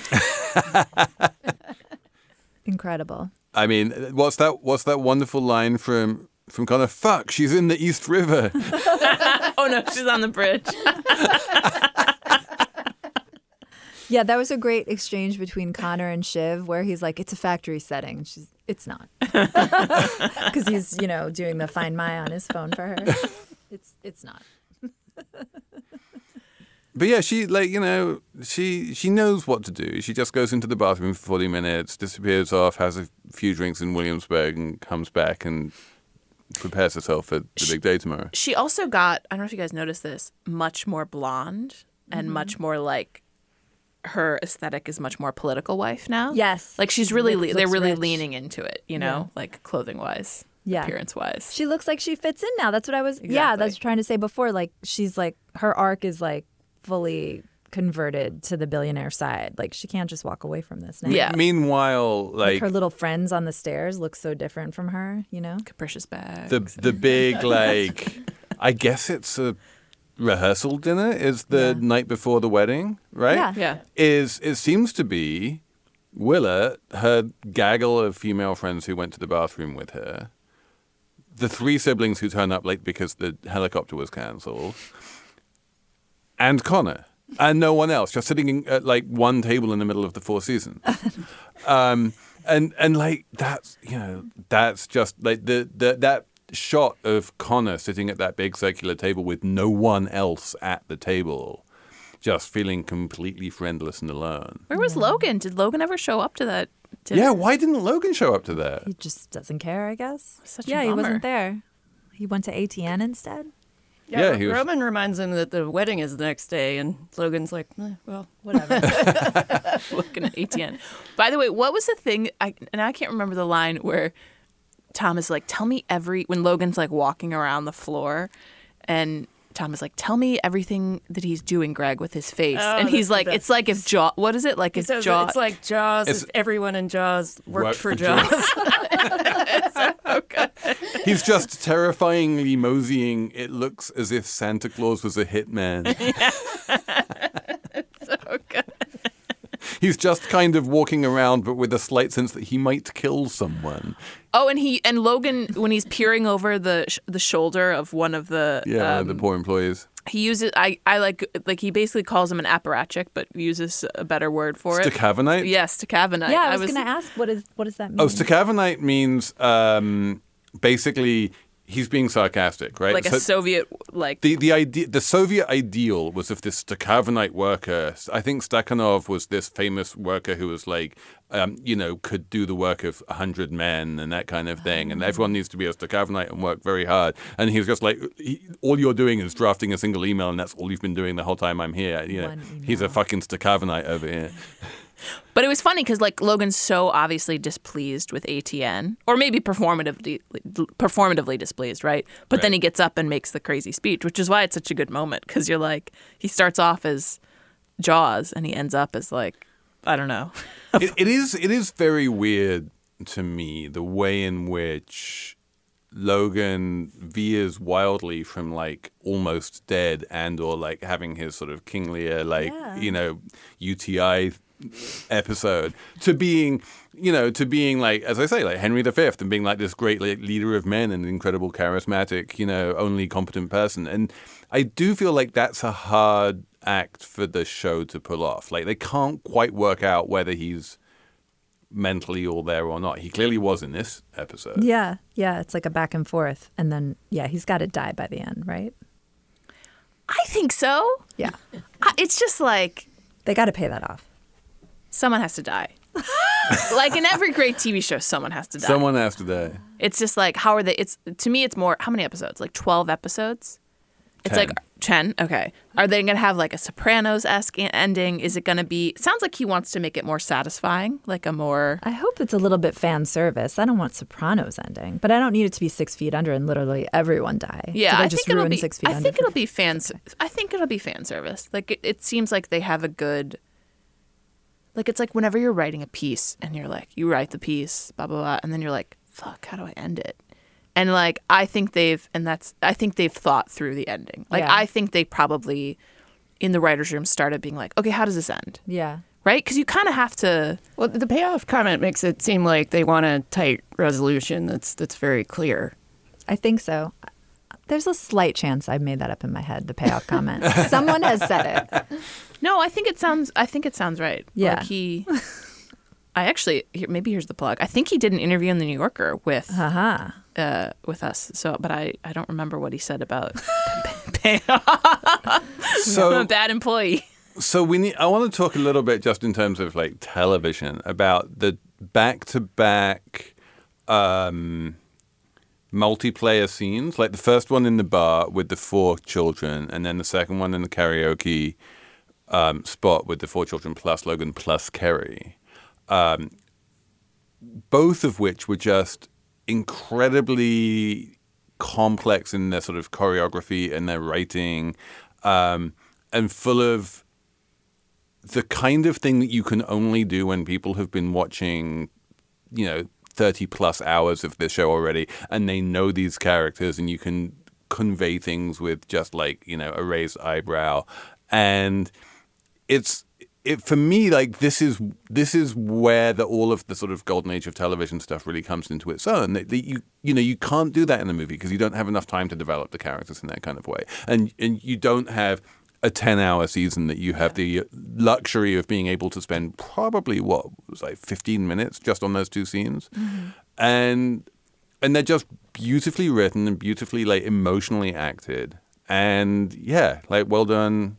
Incredible. I mean, what's that? What's that wonderful line from from Connor? Fuck, she's in the East River. oh no, she's on the bridge. Yeah, that was a great exchange between Connor and Shiv, where he's like, "It's a factory setting." And she's, "It's not," because he's, you know, doing the Find My on his phone for her. It's, it's not. But yeah, she like you know she she knows what to do. She just goes into the bathroom for forty minutes, disappears off, has a few drinks in Williamsburg, and comes back and prepares herself for the big day tomorrow. She also got, I don't know if you guys noticed this, much more blonde Mm-hmm. and much more like her aesthetic is much more political wife now. Yes. Like she's really, Look- le- they're really rich. leaning into it, you know, like clothing wise, Yeah. appearance wise. She looks like she fits in now. That's what I was. Yeah, that's what I was trying to say before. Like she's like her arc is like fully converted to the billionaire side. Like she can't just walk away from this now. Yeah. Meanwhile, Like, like her little friends on the stairs look so different from her. You know. Capricious bag. the the big like I guess it's a rehearsal dinner is the night before the wedding, right? Yeah. Yeah. Is it seems to be Willa, her gaggle of female friends who went to the bathroom with her, the three siblings who turned up late because the helicopter was cancelled, and Connor. And no one else, just sitting in, at like one table in the middle of the Four Seasons. um, and and like that's you know that's just like the, the that shot of Connor sitting at that big circular table with no one else at the table, just feeling completely friendless and alone. Where was Logan? Did Logan ever show up to that yeah, why didn't Logan show up to that? He just doesn't care, I guess. Such a yeah, he bummer. wasn't there. He went to ATN instead. Yeah, Ro- he was- Roman reminds him that the wedding is the next day, and Logan's like, eh, well, whatever. looking at ATN. By the way, what was the thing? I and I can't remember the line where Tom is like, "Tell me every." When Logan's like walking around the floor, and Tom is like, "Tell me everything that he's doing, Greg, with his face." Oh, and he's like, best. "It's like if Jaw. What is it like? He If says Jaw. it's like Jaws. It's- if everyone in Jaws worked, Worked for for Jaws. He's just terrifyingly moseying. It looks as if Santa Claus was a hitman. It's so good. He's just kind of walking around, but with a slight sense that he might kill someone. Oh, and he and Logan when he's peering over the sh- the shoulder of one of the Yeah, um, the poor employees. he uses I I like like he basically calls him an apparatchik, but uses a better word for it. Stakhanovite? Yes, Stakhanovite. yeah, I was, gonna ask what is what does that mean? Oh, Stakhanovite means um, basically he's being sarcastic, right? like a Soviet like The the idea the Soviet ideal was of this Stakhanovite worker. I think Stakhanov was this famous worker who was like, um, you know, could do the work of a hundred men and that kind of thing. And everyone needs to be a Stakhanovite and work very hard. And he was just like, all you're doing is drafting a single email, and that's all you've been doing the whole time I'm here. You know, he's a fucking Stakhanovite over here. But it was funny because like Logan's so obviously displeased with ATN, or maybe performatively performatively displeased, right? But then he gets up and makes the crazy speech, which is why it's such a good moment because you're like he starts off as Jaws and he ends up as like I don't know. it, it is it is very weird to me the way in which Logan veers wildly from like almost dead and or like having his sort of King Lear uh, like you know UTI episode to being you know to being like as I say like Henry V and being like this great like, leader of men and incredible charismatic you know only competent person and I do feel like that's a hard act for the show to pull off like they can't quite work out whether he's mentally all there or not he clearly was in this episode yeah, yeah, it's like a back and forth, and then yeah, he's got to die by the end, right? I think so. Yeah, I- It's just like they got to pay that off. Someone has to die. like in every great TV show, someone has to die. someone has to die It's just like how are they? It's to me, it's more how many episodes? Like twelve episodes. It's Ten. like ten. Okay, are they gonna have like a Sopranos esque ending? Is it gonna be? Sounds like he wants to make it more satisfying, like a more. I hope it's a little bit fan service. I don't want Sopranos ending, but I don't need it to be six feet under and literally everyone die. Yeah, I, I just think it'll ruin be. six feet I under. think it'll be fans. I think it'll be fan service. Like it, it seems like they have a good. Like it's like whenever you're writing a piece and you're like you write the piece blah blah blah and then you're like fuck how do I end it, and like I think they've and that's I think they've thought through the ending. Like Yeah. I think they probably in the writers' room started being like okay how does this end Yeah. right because you kind of have to well, the payoff comment makes it seem like they want a tight resolution that's that's very clear. I think so. There's a slight chance I made that up in my head. The payoff comment. Someone has said it. no I think it sounds I think it sounds right Yeah. like he. I actually here, maybe here's the plug. I think he did an interview in the New Yorker with Haha. uh, with us. So, but I, I don't remember what he said about payoff. I'm a bad employee. So we need. I want to talk a little bit just in terms of like television about the back-to-back um, multiplayer scenes. Like the first one in the bar with the four children, and then the second one in the karaoke um, spot with the four children plus Logan plus Kerry. Um, both of which were just incredibly complex in their sort of choreography and their writing, um, and full of the kind of thing that you can only do when people have been watching, you know, 30 plus hours of this show already and they know these characters and you can convey things with just like, you know, a raised eyebrow. And it's it for me like this is this is where the all of the sort of golden age of television stuff really comes into its own. That you you know you can't do that in a movie because you don't have enough time to develop the characters in that kind of way, and and you don't have a ten hour season that you have the luxury of being able to spend probably what was like fifteen minutes just on those two scenes, mm-hmm. and and they're just beautifully written and beautifully like emotionally acted, and yeah, like well done,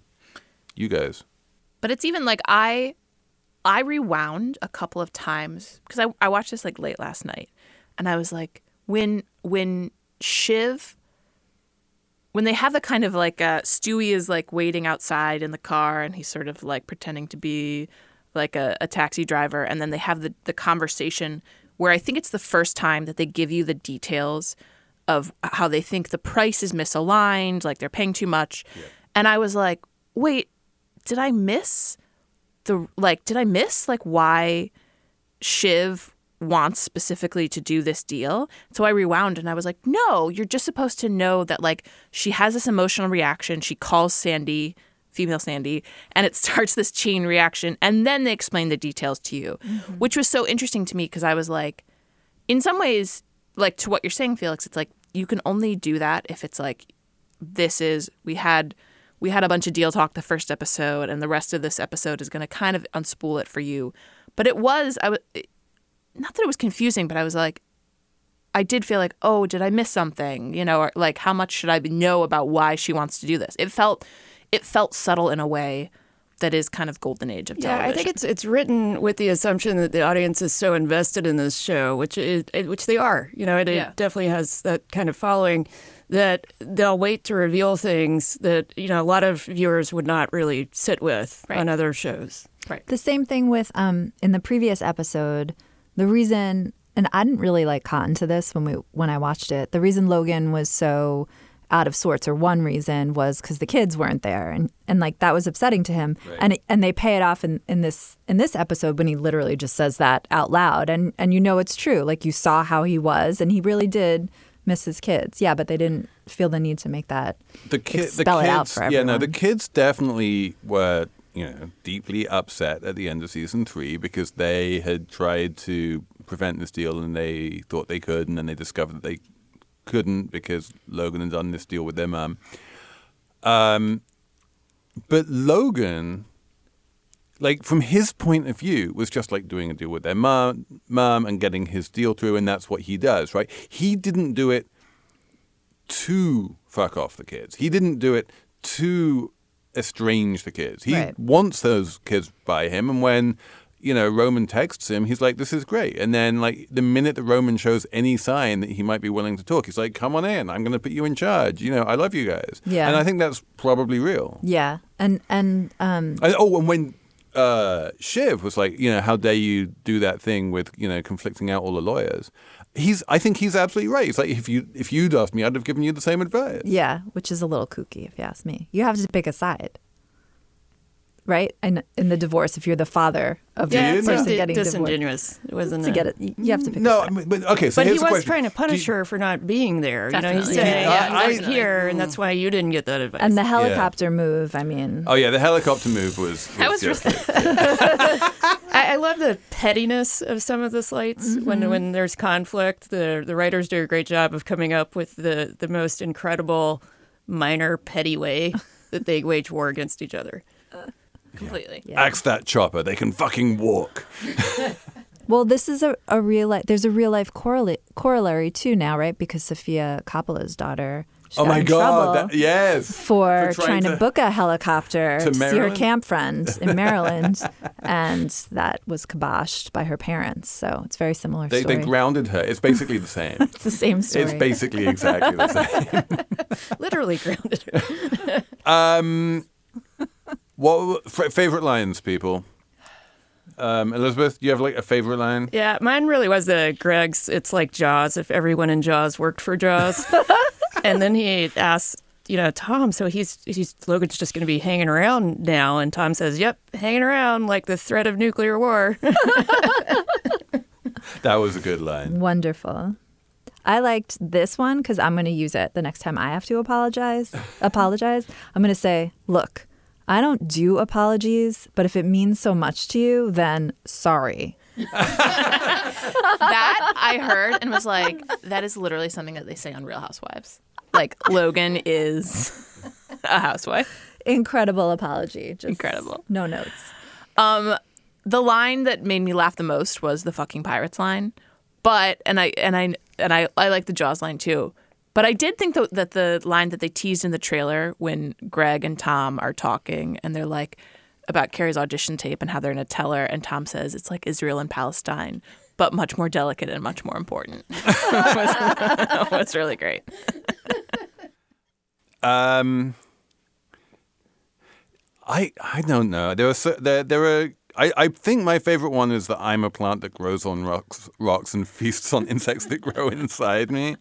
you guys. But it's even like I, I rewound a couple of times because I, I watched this like late last night, and I was like, when when Shiv, when they have the kind of like uh, Stewie is like waiting outside in the car, and he's sort of like pretending to be like a, a taxi driver, and then they have the the conversation where I think it's the first time that they give you the details of how they think the price is misaligned, like they're paying too much, and I was like, wait, did I miss? the like did I miss like why Shiv wants specifically to do this deal? So I rewound and I was like, "No, you're just supposed to know that like she has this emotional reaction. She calls Sandy female Sandy, and it starts this chain reaction, and then they explain the details to you, mm-hmm. which was so interesting to me because I was like, in some ways, like to what you're saying, Felix, it's like you can only do that if it's like this is we had we had a bunch of deal talk the first episode and the rest of this episode is going to kind of unspool it for you but it was i was not that it was confusing but i was like i did feel like oh did i miss something you know or like how much should i know about why she wants to do this it felt it felt subtle in a way that is kind of golden age of Yeah, television I think it's it's written with the assumption that the audience is so invested in this show, which is which they are. You know, it, Yeah. it definitely has that kind of following that they'll wait to reveal things that you know a lot of viewers would not really sit with on other shows. Right. The same thing with um in the previous episode, the reason and I didn't really like cotton to this when we when I watched it. The reason Logan was so out of sorts or one reason was because the kids weren't there. And, and like that was upsetting to him. And and they pay it off in, in this in this episode when he literally just says that out loud. And and you know it's true. Like you saw how he was and he really did miss his kids. Yeah but they didn't feel the need to make that the kid, the kids, it out for yeah, no, the kids definitely were, you know, deeply upset at the end of season three because they had tried to prevent this deal and they thought they could, and then they discovered that they couldn't because Logan had done this deal with their mum. Um, but Logan, like from his point of view, was just like doing a deal with their mum, mum, and getting his deal through, and that's what he does, right? He didn't do it to fuck off the kids. He didn't do it to estrange the kids. He Right. wants those kids by him, and when you know Roman texts him, he's like, "This is great." And then, like the minute that Roman shows any sign that he might be willing to talk, he's like, "Come on in. I'm going to put you in charge. You know, I love you guys." Yeah. and I think that's probably real. yeah and and um oh, and when uh, Shiv was like, you know, how dare you do that thing with, you know, conflicting out all the lawyers? He's, I think he's absolutely right. It's like if you if you'd asked me, I'd have given you the same advice. Yeah, which is a little kooky if you ask me. You have to pick a side, right? And in the divorce, if you're the father of Yeah, the person seemed getting disingenuous. divorced, It wasn't to a- get it. You you have to pick. No, a I side. but okay. So but he here's the was question. trying to Do punish her for not being there. You know, Definitely. he's saying, Yeah, "Yeah, I- I was I- here, and that's why you didn't get that advice." and the helicopter move. I mean, Oh yeah, the helicopter move was. That was just I, I love the pettiness of some of the slights Mm-hmm. when when there's conflict. The the writers do a great job of coming up with the the most incredible minor petty way that they wage war against each other. Completely Yeah. axe that chopper. They can fucking walk. well, this is a, a real life. There's a real life correla- corollary too now, right? Because Sofia Coppola's daughter. she Oh got my in god! That, yes. For, For trying, trying to, to- book a helicopter To to, see her camp friend in Maryland, and that was kiboshed by her parents. So it's a very similar They, story. they grounded her. It's basically the same. it's the same story. it's basically exactly the same. Literally grounded her. Um, what f- favorite lines, people? Um, Elizabeth, do you have like a favorite line? Yeah, mine really was the Greg's. It's like Jaws. If everyone in Jaws worked for Jaws, and then he asks, you know, Tom. So he's he's Logan's just going to be hanging around now, and Tom says, "Yep, hanging around like the threat of nuclear war." That was a good line. Wonderful. I liked this one because I'm going to use it the next time I have to apologize. apologize. I'm going to say, look, I don't do apologies, but if it means so much to you, then sorry. that I heard and was like, that is literally something that they say on Real Housewives. Like Logan is a housewife. Incredible apology. Just Incredible. No notes. Um, the line that made me laugh the most was the fucking pirates line. But and I and I and I I like the Jaws line too. But I did think that that the line that they teased in the trailer when Greg and Tom are talking and they're like, about Kerry's audition tape and how they're going to tell her, and Tom says it's like Israel and Palestine, but much more delicate and much more important. was, was really great. Um, I I don't know. There are so, there there are. I, I think my favorite one is that I'm a plant that grows on rocks, rocks and feasts on insects that grow inside me.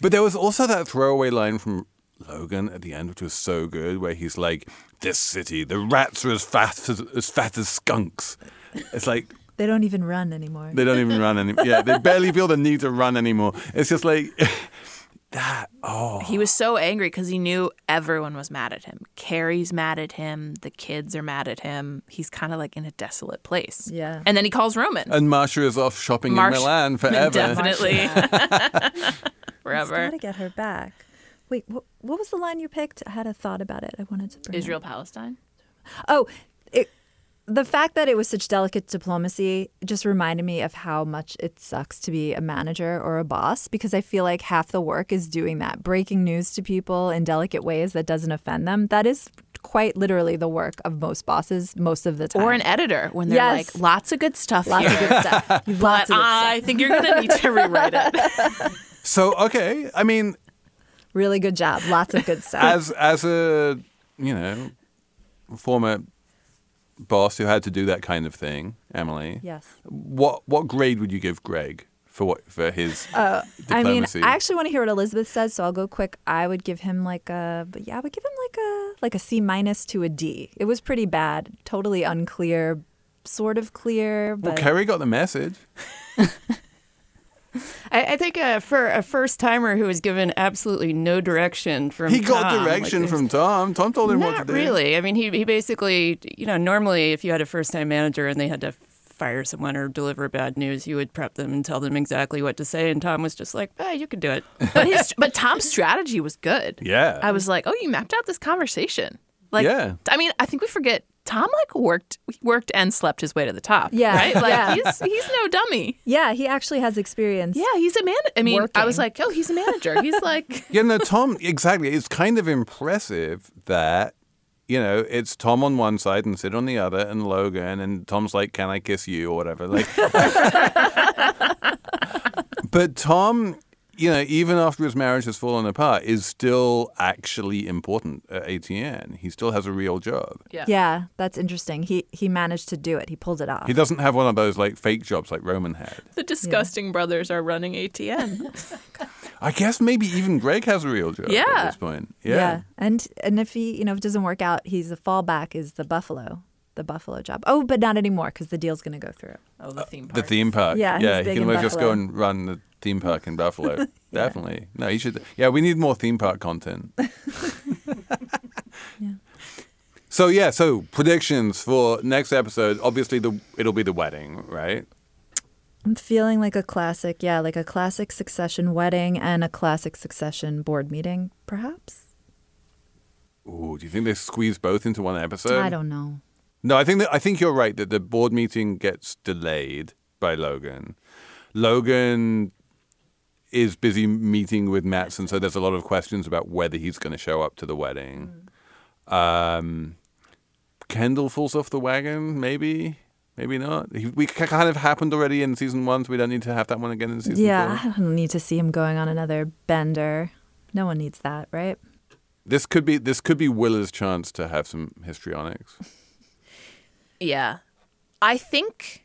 But there was also that throwaway line from Logan at the end, which was so good, where he's like, "This city, the rats are as fat as, as fat as skunks." It's like They don't even run anymore. they don't even run anymore. Yeah, they barely feel the need to run anymore. It's just like that. Oh, He was so angry because he knew everyone was mad at him. Kerry's mad at him. The kids are mad at him. He's kind of like in a desolate place. Yeah. And then he calls Roman. and Marcia is off shopping Marsh- in Milan forever. Definitely. He's Forever. got to get her back. Wait, what, what was the line you picked? I had a thought about it. I wanted to bring it Israel Palestine. Oh, it, the fact that it was such delicate diplomacy just reminded me of how much it sucks to be a manager or a boss because I feel like half the work is doing that, breaking news to people in delicate ways that doesn't offend them. That is quite literally the work of most bosses most of the time. Or an editor when they're Yes. like, lots of good stuff Lots here. of good stuff. Lots But of good I stuff. think you're going to need to rewrite it. So okay, I mean, Really good job. Lots of good stuff. as as a you know former boss who had to do that kind of thing, Emily. Yes. What what grade would you give Greg for what for his Uh, I mean. I actually want to hear what Elizabeth says, so I'll go quick. I would give him like a, but yeah, I would give him like a like a C minus to a D. It was pretty bad, totally unclear, sort of clear, well, but Kerry got the message. I, I think uh, for a first timer who was given absolutely no direction from He got Tom, like, direction there's- from Tom. Tom told him Not what to do. really. I mean, he he basically, you know, normally if you had a first time manager and they had to fire someone or deliver bad news, you would prep them and tell them exactly what to say. And Tom was just like, "Ah, you can do it." but his but Tom's strategy was good. Yeah. I was like, oh, you mapped out this conversation. Like, Yeah. I mean, I think we forget Tom like worked worked and slept his way to the top. Yeah. right. Like Yeah. he's he's no dummy. yeah, he actually has experience. Yeah, he's a man. I mean, I was like, oh, he's a manager. He's like, Yeah, no, Tom, exactly. It's kind of impressive that, you know, it's Tom on one side and Cyd on the other and Logan, and Tom's like, Can I kiss you or whatever. Like, but Tom, you know, even after his marriage has fallen apart, is still actually important at ATN. He still has a real job. yeah. Yeah, that's interesting. He he managed to do it. He pulled it off. He doesn't have one of those like fake jobs like Roman had. The disgusting brothers are running ATN. I guess maybe even Greg has a real job Yeah. at this point. Yeah. And and if he, you know, if it doesn't work out, he's a fallback is the Buffalo, the Buffalo job. Oh, but not anymore because the deal's going to go through. Oh, the uh, theme park. The theme park. Yeah, he's yeah. He can in just go and run the theme park in Buffalo. Definitely. No, you should. Yeah, we need more theme park content. Yeah. So yeah, so predictions for next episode. Obviously, the it'll be the wedding, right? I'm feeling like a classic, yeah, like a classic succession wedding and a classic succession board meeting, perhaps. Ooh, do you think they squeeze both into one episode? I don't know. No, I think that I think you're right that the board meeting gets delayed by Logan. Logan is busy meeting with Matsson, so there's a lot of questions about whether he's going to show up to the wedding. Um, Kendall falls off the wagon, maybe, maybe not. He, we kind of happened already in season one, so we don't need to have that one again in season yeah, four. I don't need to see him going on another bender. No one needs that, right? This could be this could be Willa's chance to have some histrionics. Yeah. I think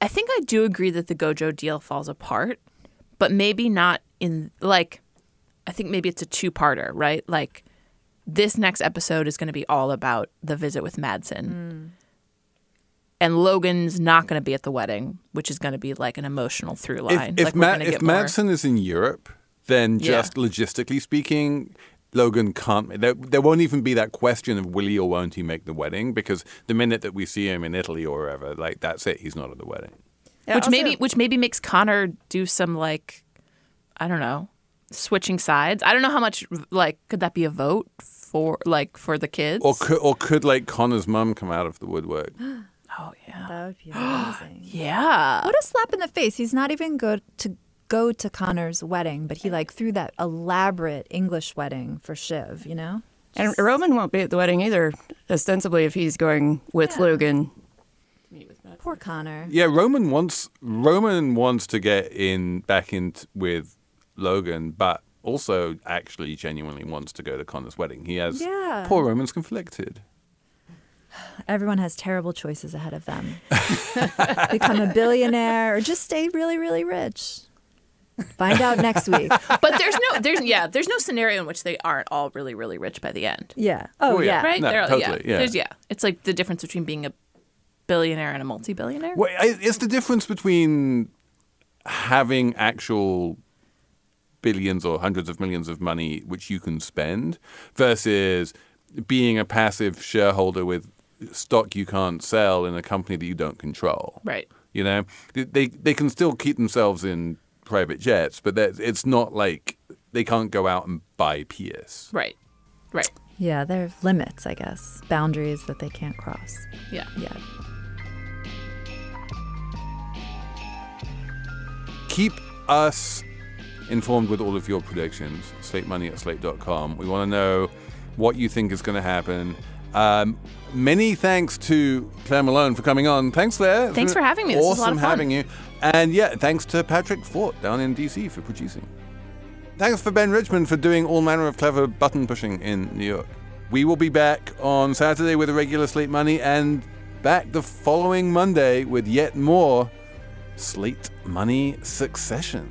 I think I do agree that the Gojo deal falls apart, but maybe not in like I think maybe it's a two-parter, right? Like this next episode is going to be all about the visit with Matsson. Mm. And Logan's not going to be at the wedding, which is going to be like an emotional through line. If, if, like Ma- if more- Matsson is in Europe, then Yeah. just logistically speaking, Logan can't. There, there won't even be that question of will he or won't he make the wedding because the minute that we see him in Italy or wherever, like that's it. He's not at the wedding. Yeah, which also- maybe which maybe makes Connor do some like I don't know switching sides. I don't know how much like could that be a vote for like for the kids Or could, or could like Connor's mum come out of the woodwork? oh yeah That would be amazing. yeah what a slap in the face. He's not even go to go to Connor's wedding, but he like threw that elaborate English wedding for Shiv, you know? And Roman won't be at the wedding either. ostensibly, if he's going with Logan, Poor Connor. Yeah, Roman wants Roman wants to get in back in t- with Logan, but also actually genuinely wants to go to Connor's wedding. He has Yeah. poor Roman's conflicted. Everyone has terrible choices ahead of them. Become a billionaire or just stay really, really rich. Find out next week. But there's no, there's yeah, there's no scenario in which they aren't all really, really rich by the end. Yeah. Oh, Oh, yeah. yeah. Right? No, They're all- totally, yeah. There's, yeah. It's like the difference between being a billionaire and a multi-billionaire. Well, it's the difference between having actual billions or hundreds of millions of money which you can spend versus being a passive shareholder with stock you can't sell in a company that you don't control. Right. You know, they they, they can still keep themselves in private jets, but that- it's not like they can't go out and buy Pierce. Right. Right. Yeah, there are limits, I guess, boundaries that they can't cross. Yeah. Yeah. keep us informed with all of your predictions. Slate Money at slate.com. We want to know what you think is going to happen. Um, many thanks to Clare Malone for coming on. Thanks, Clare. Thanks for having me. This was a lot awesome of fun. having you. And yeah, thanks to Patrick Fort down in DC for producing. Thanks for Ben Richmond for doing all manner of clever button pushing in New York. We will be back on Saturday with a regular Slate Money and back the following Monday with yet more Slate Money Succession.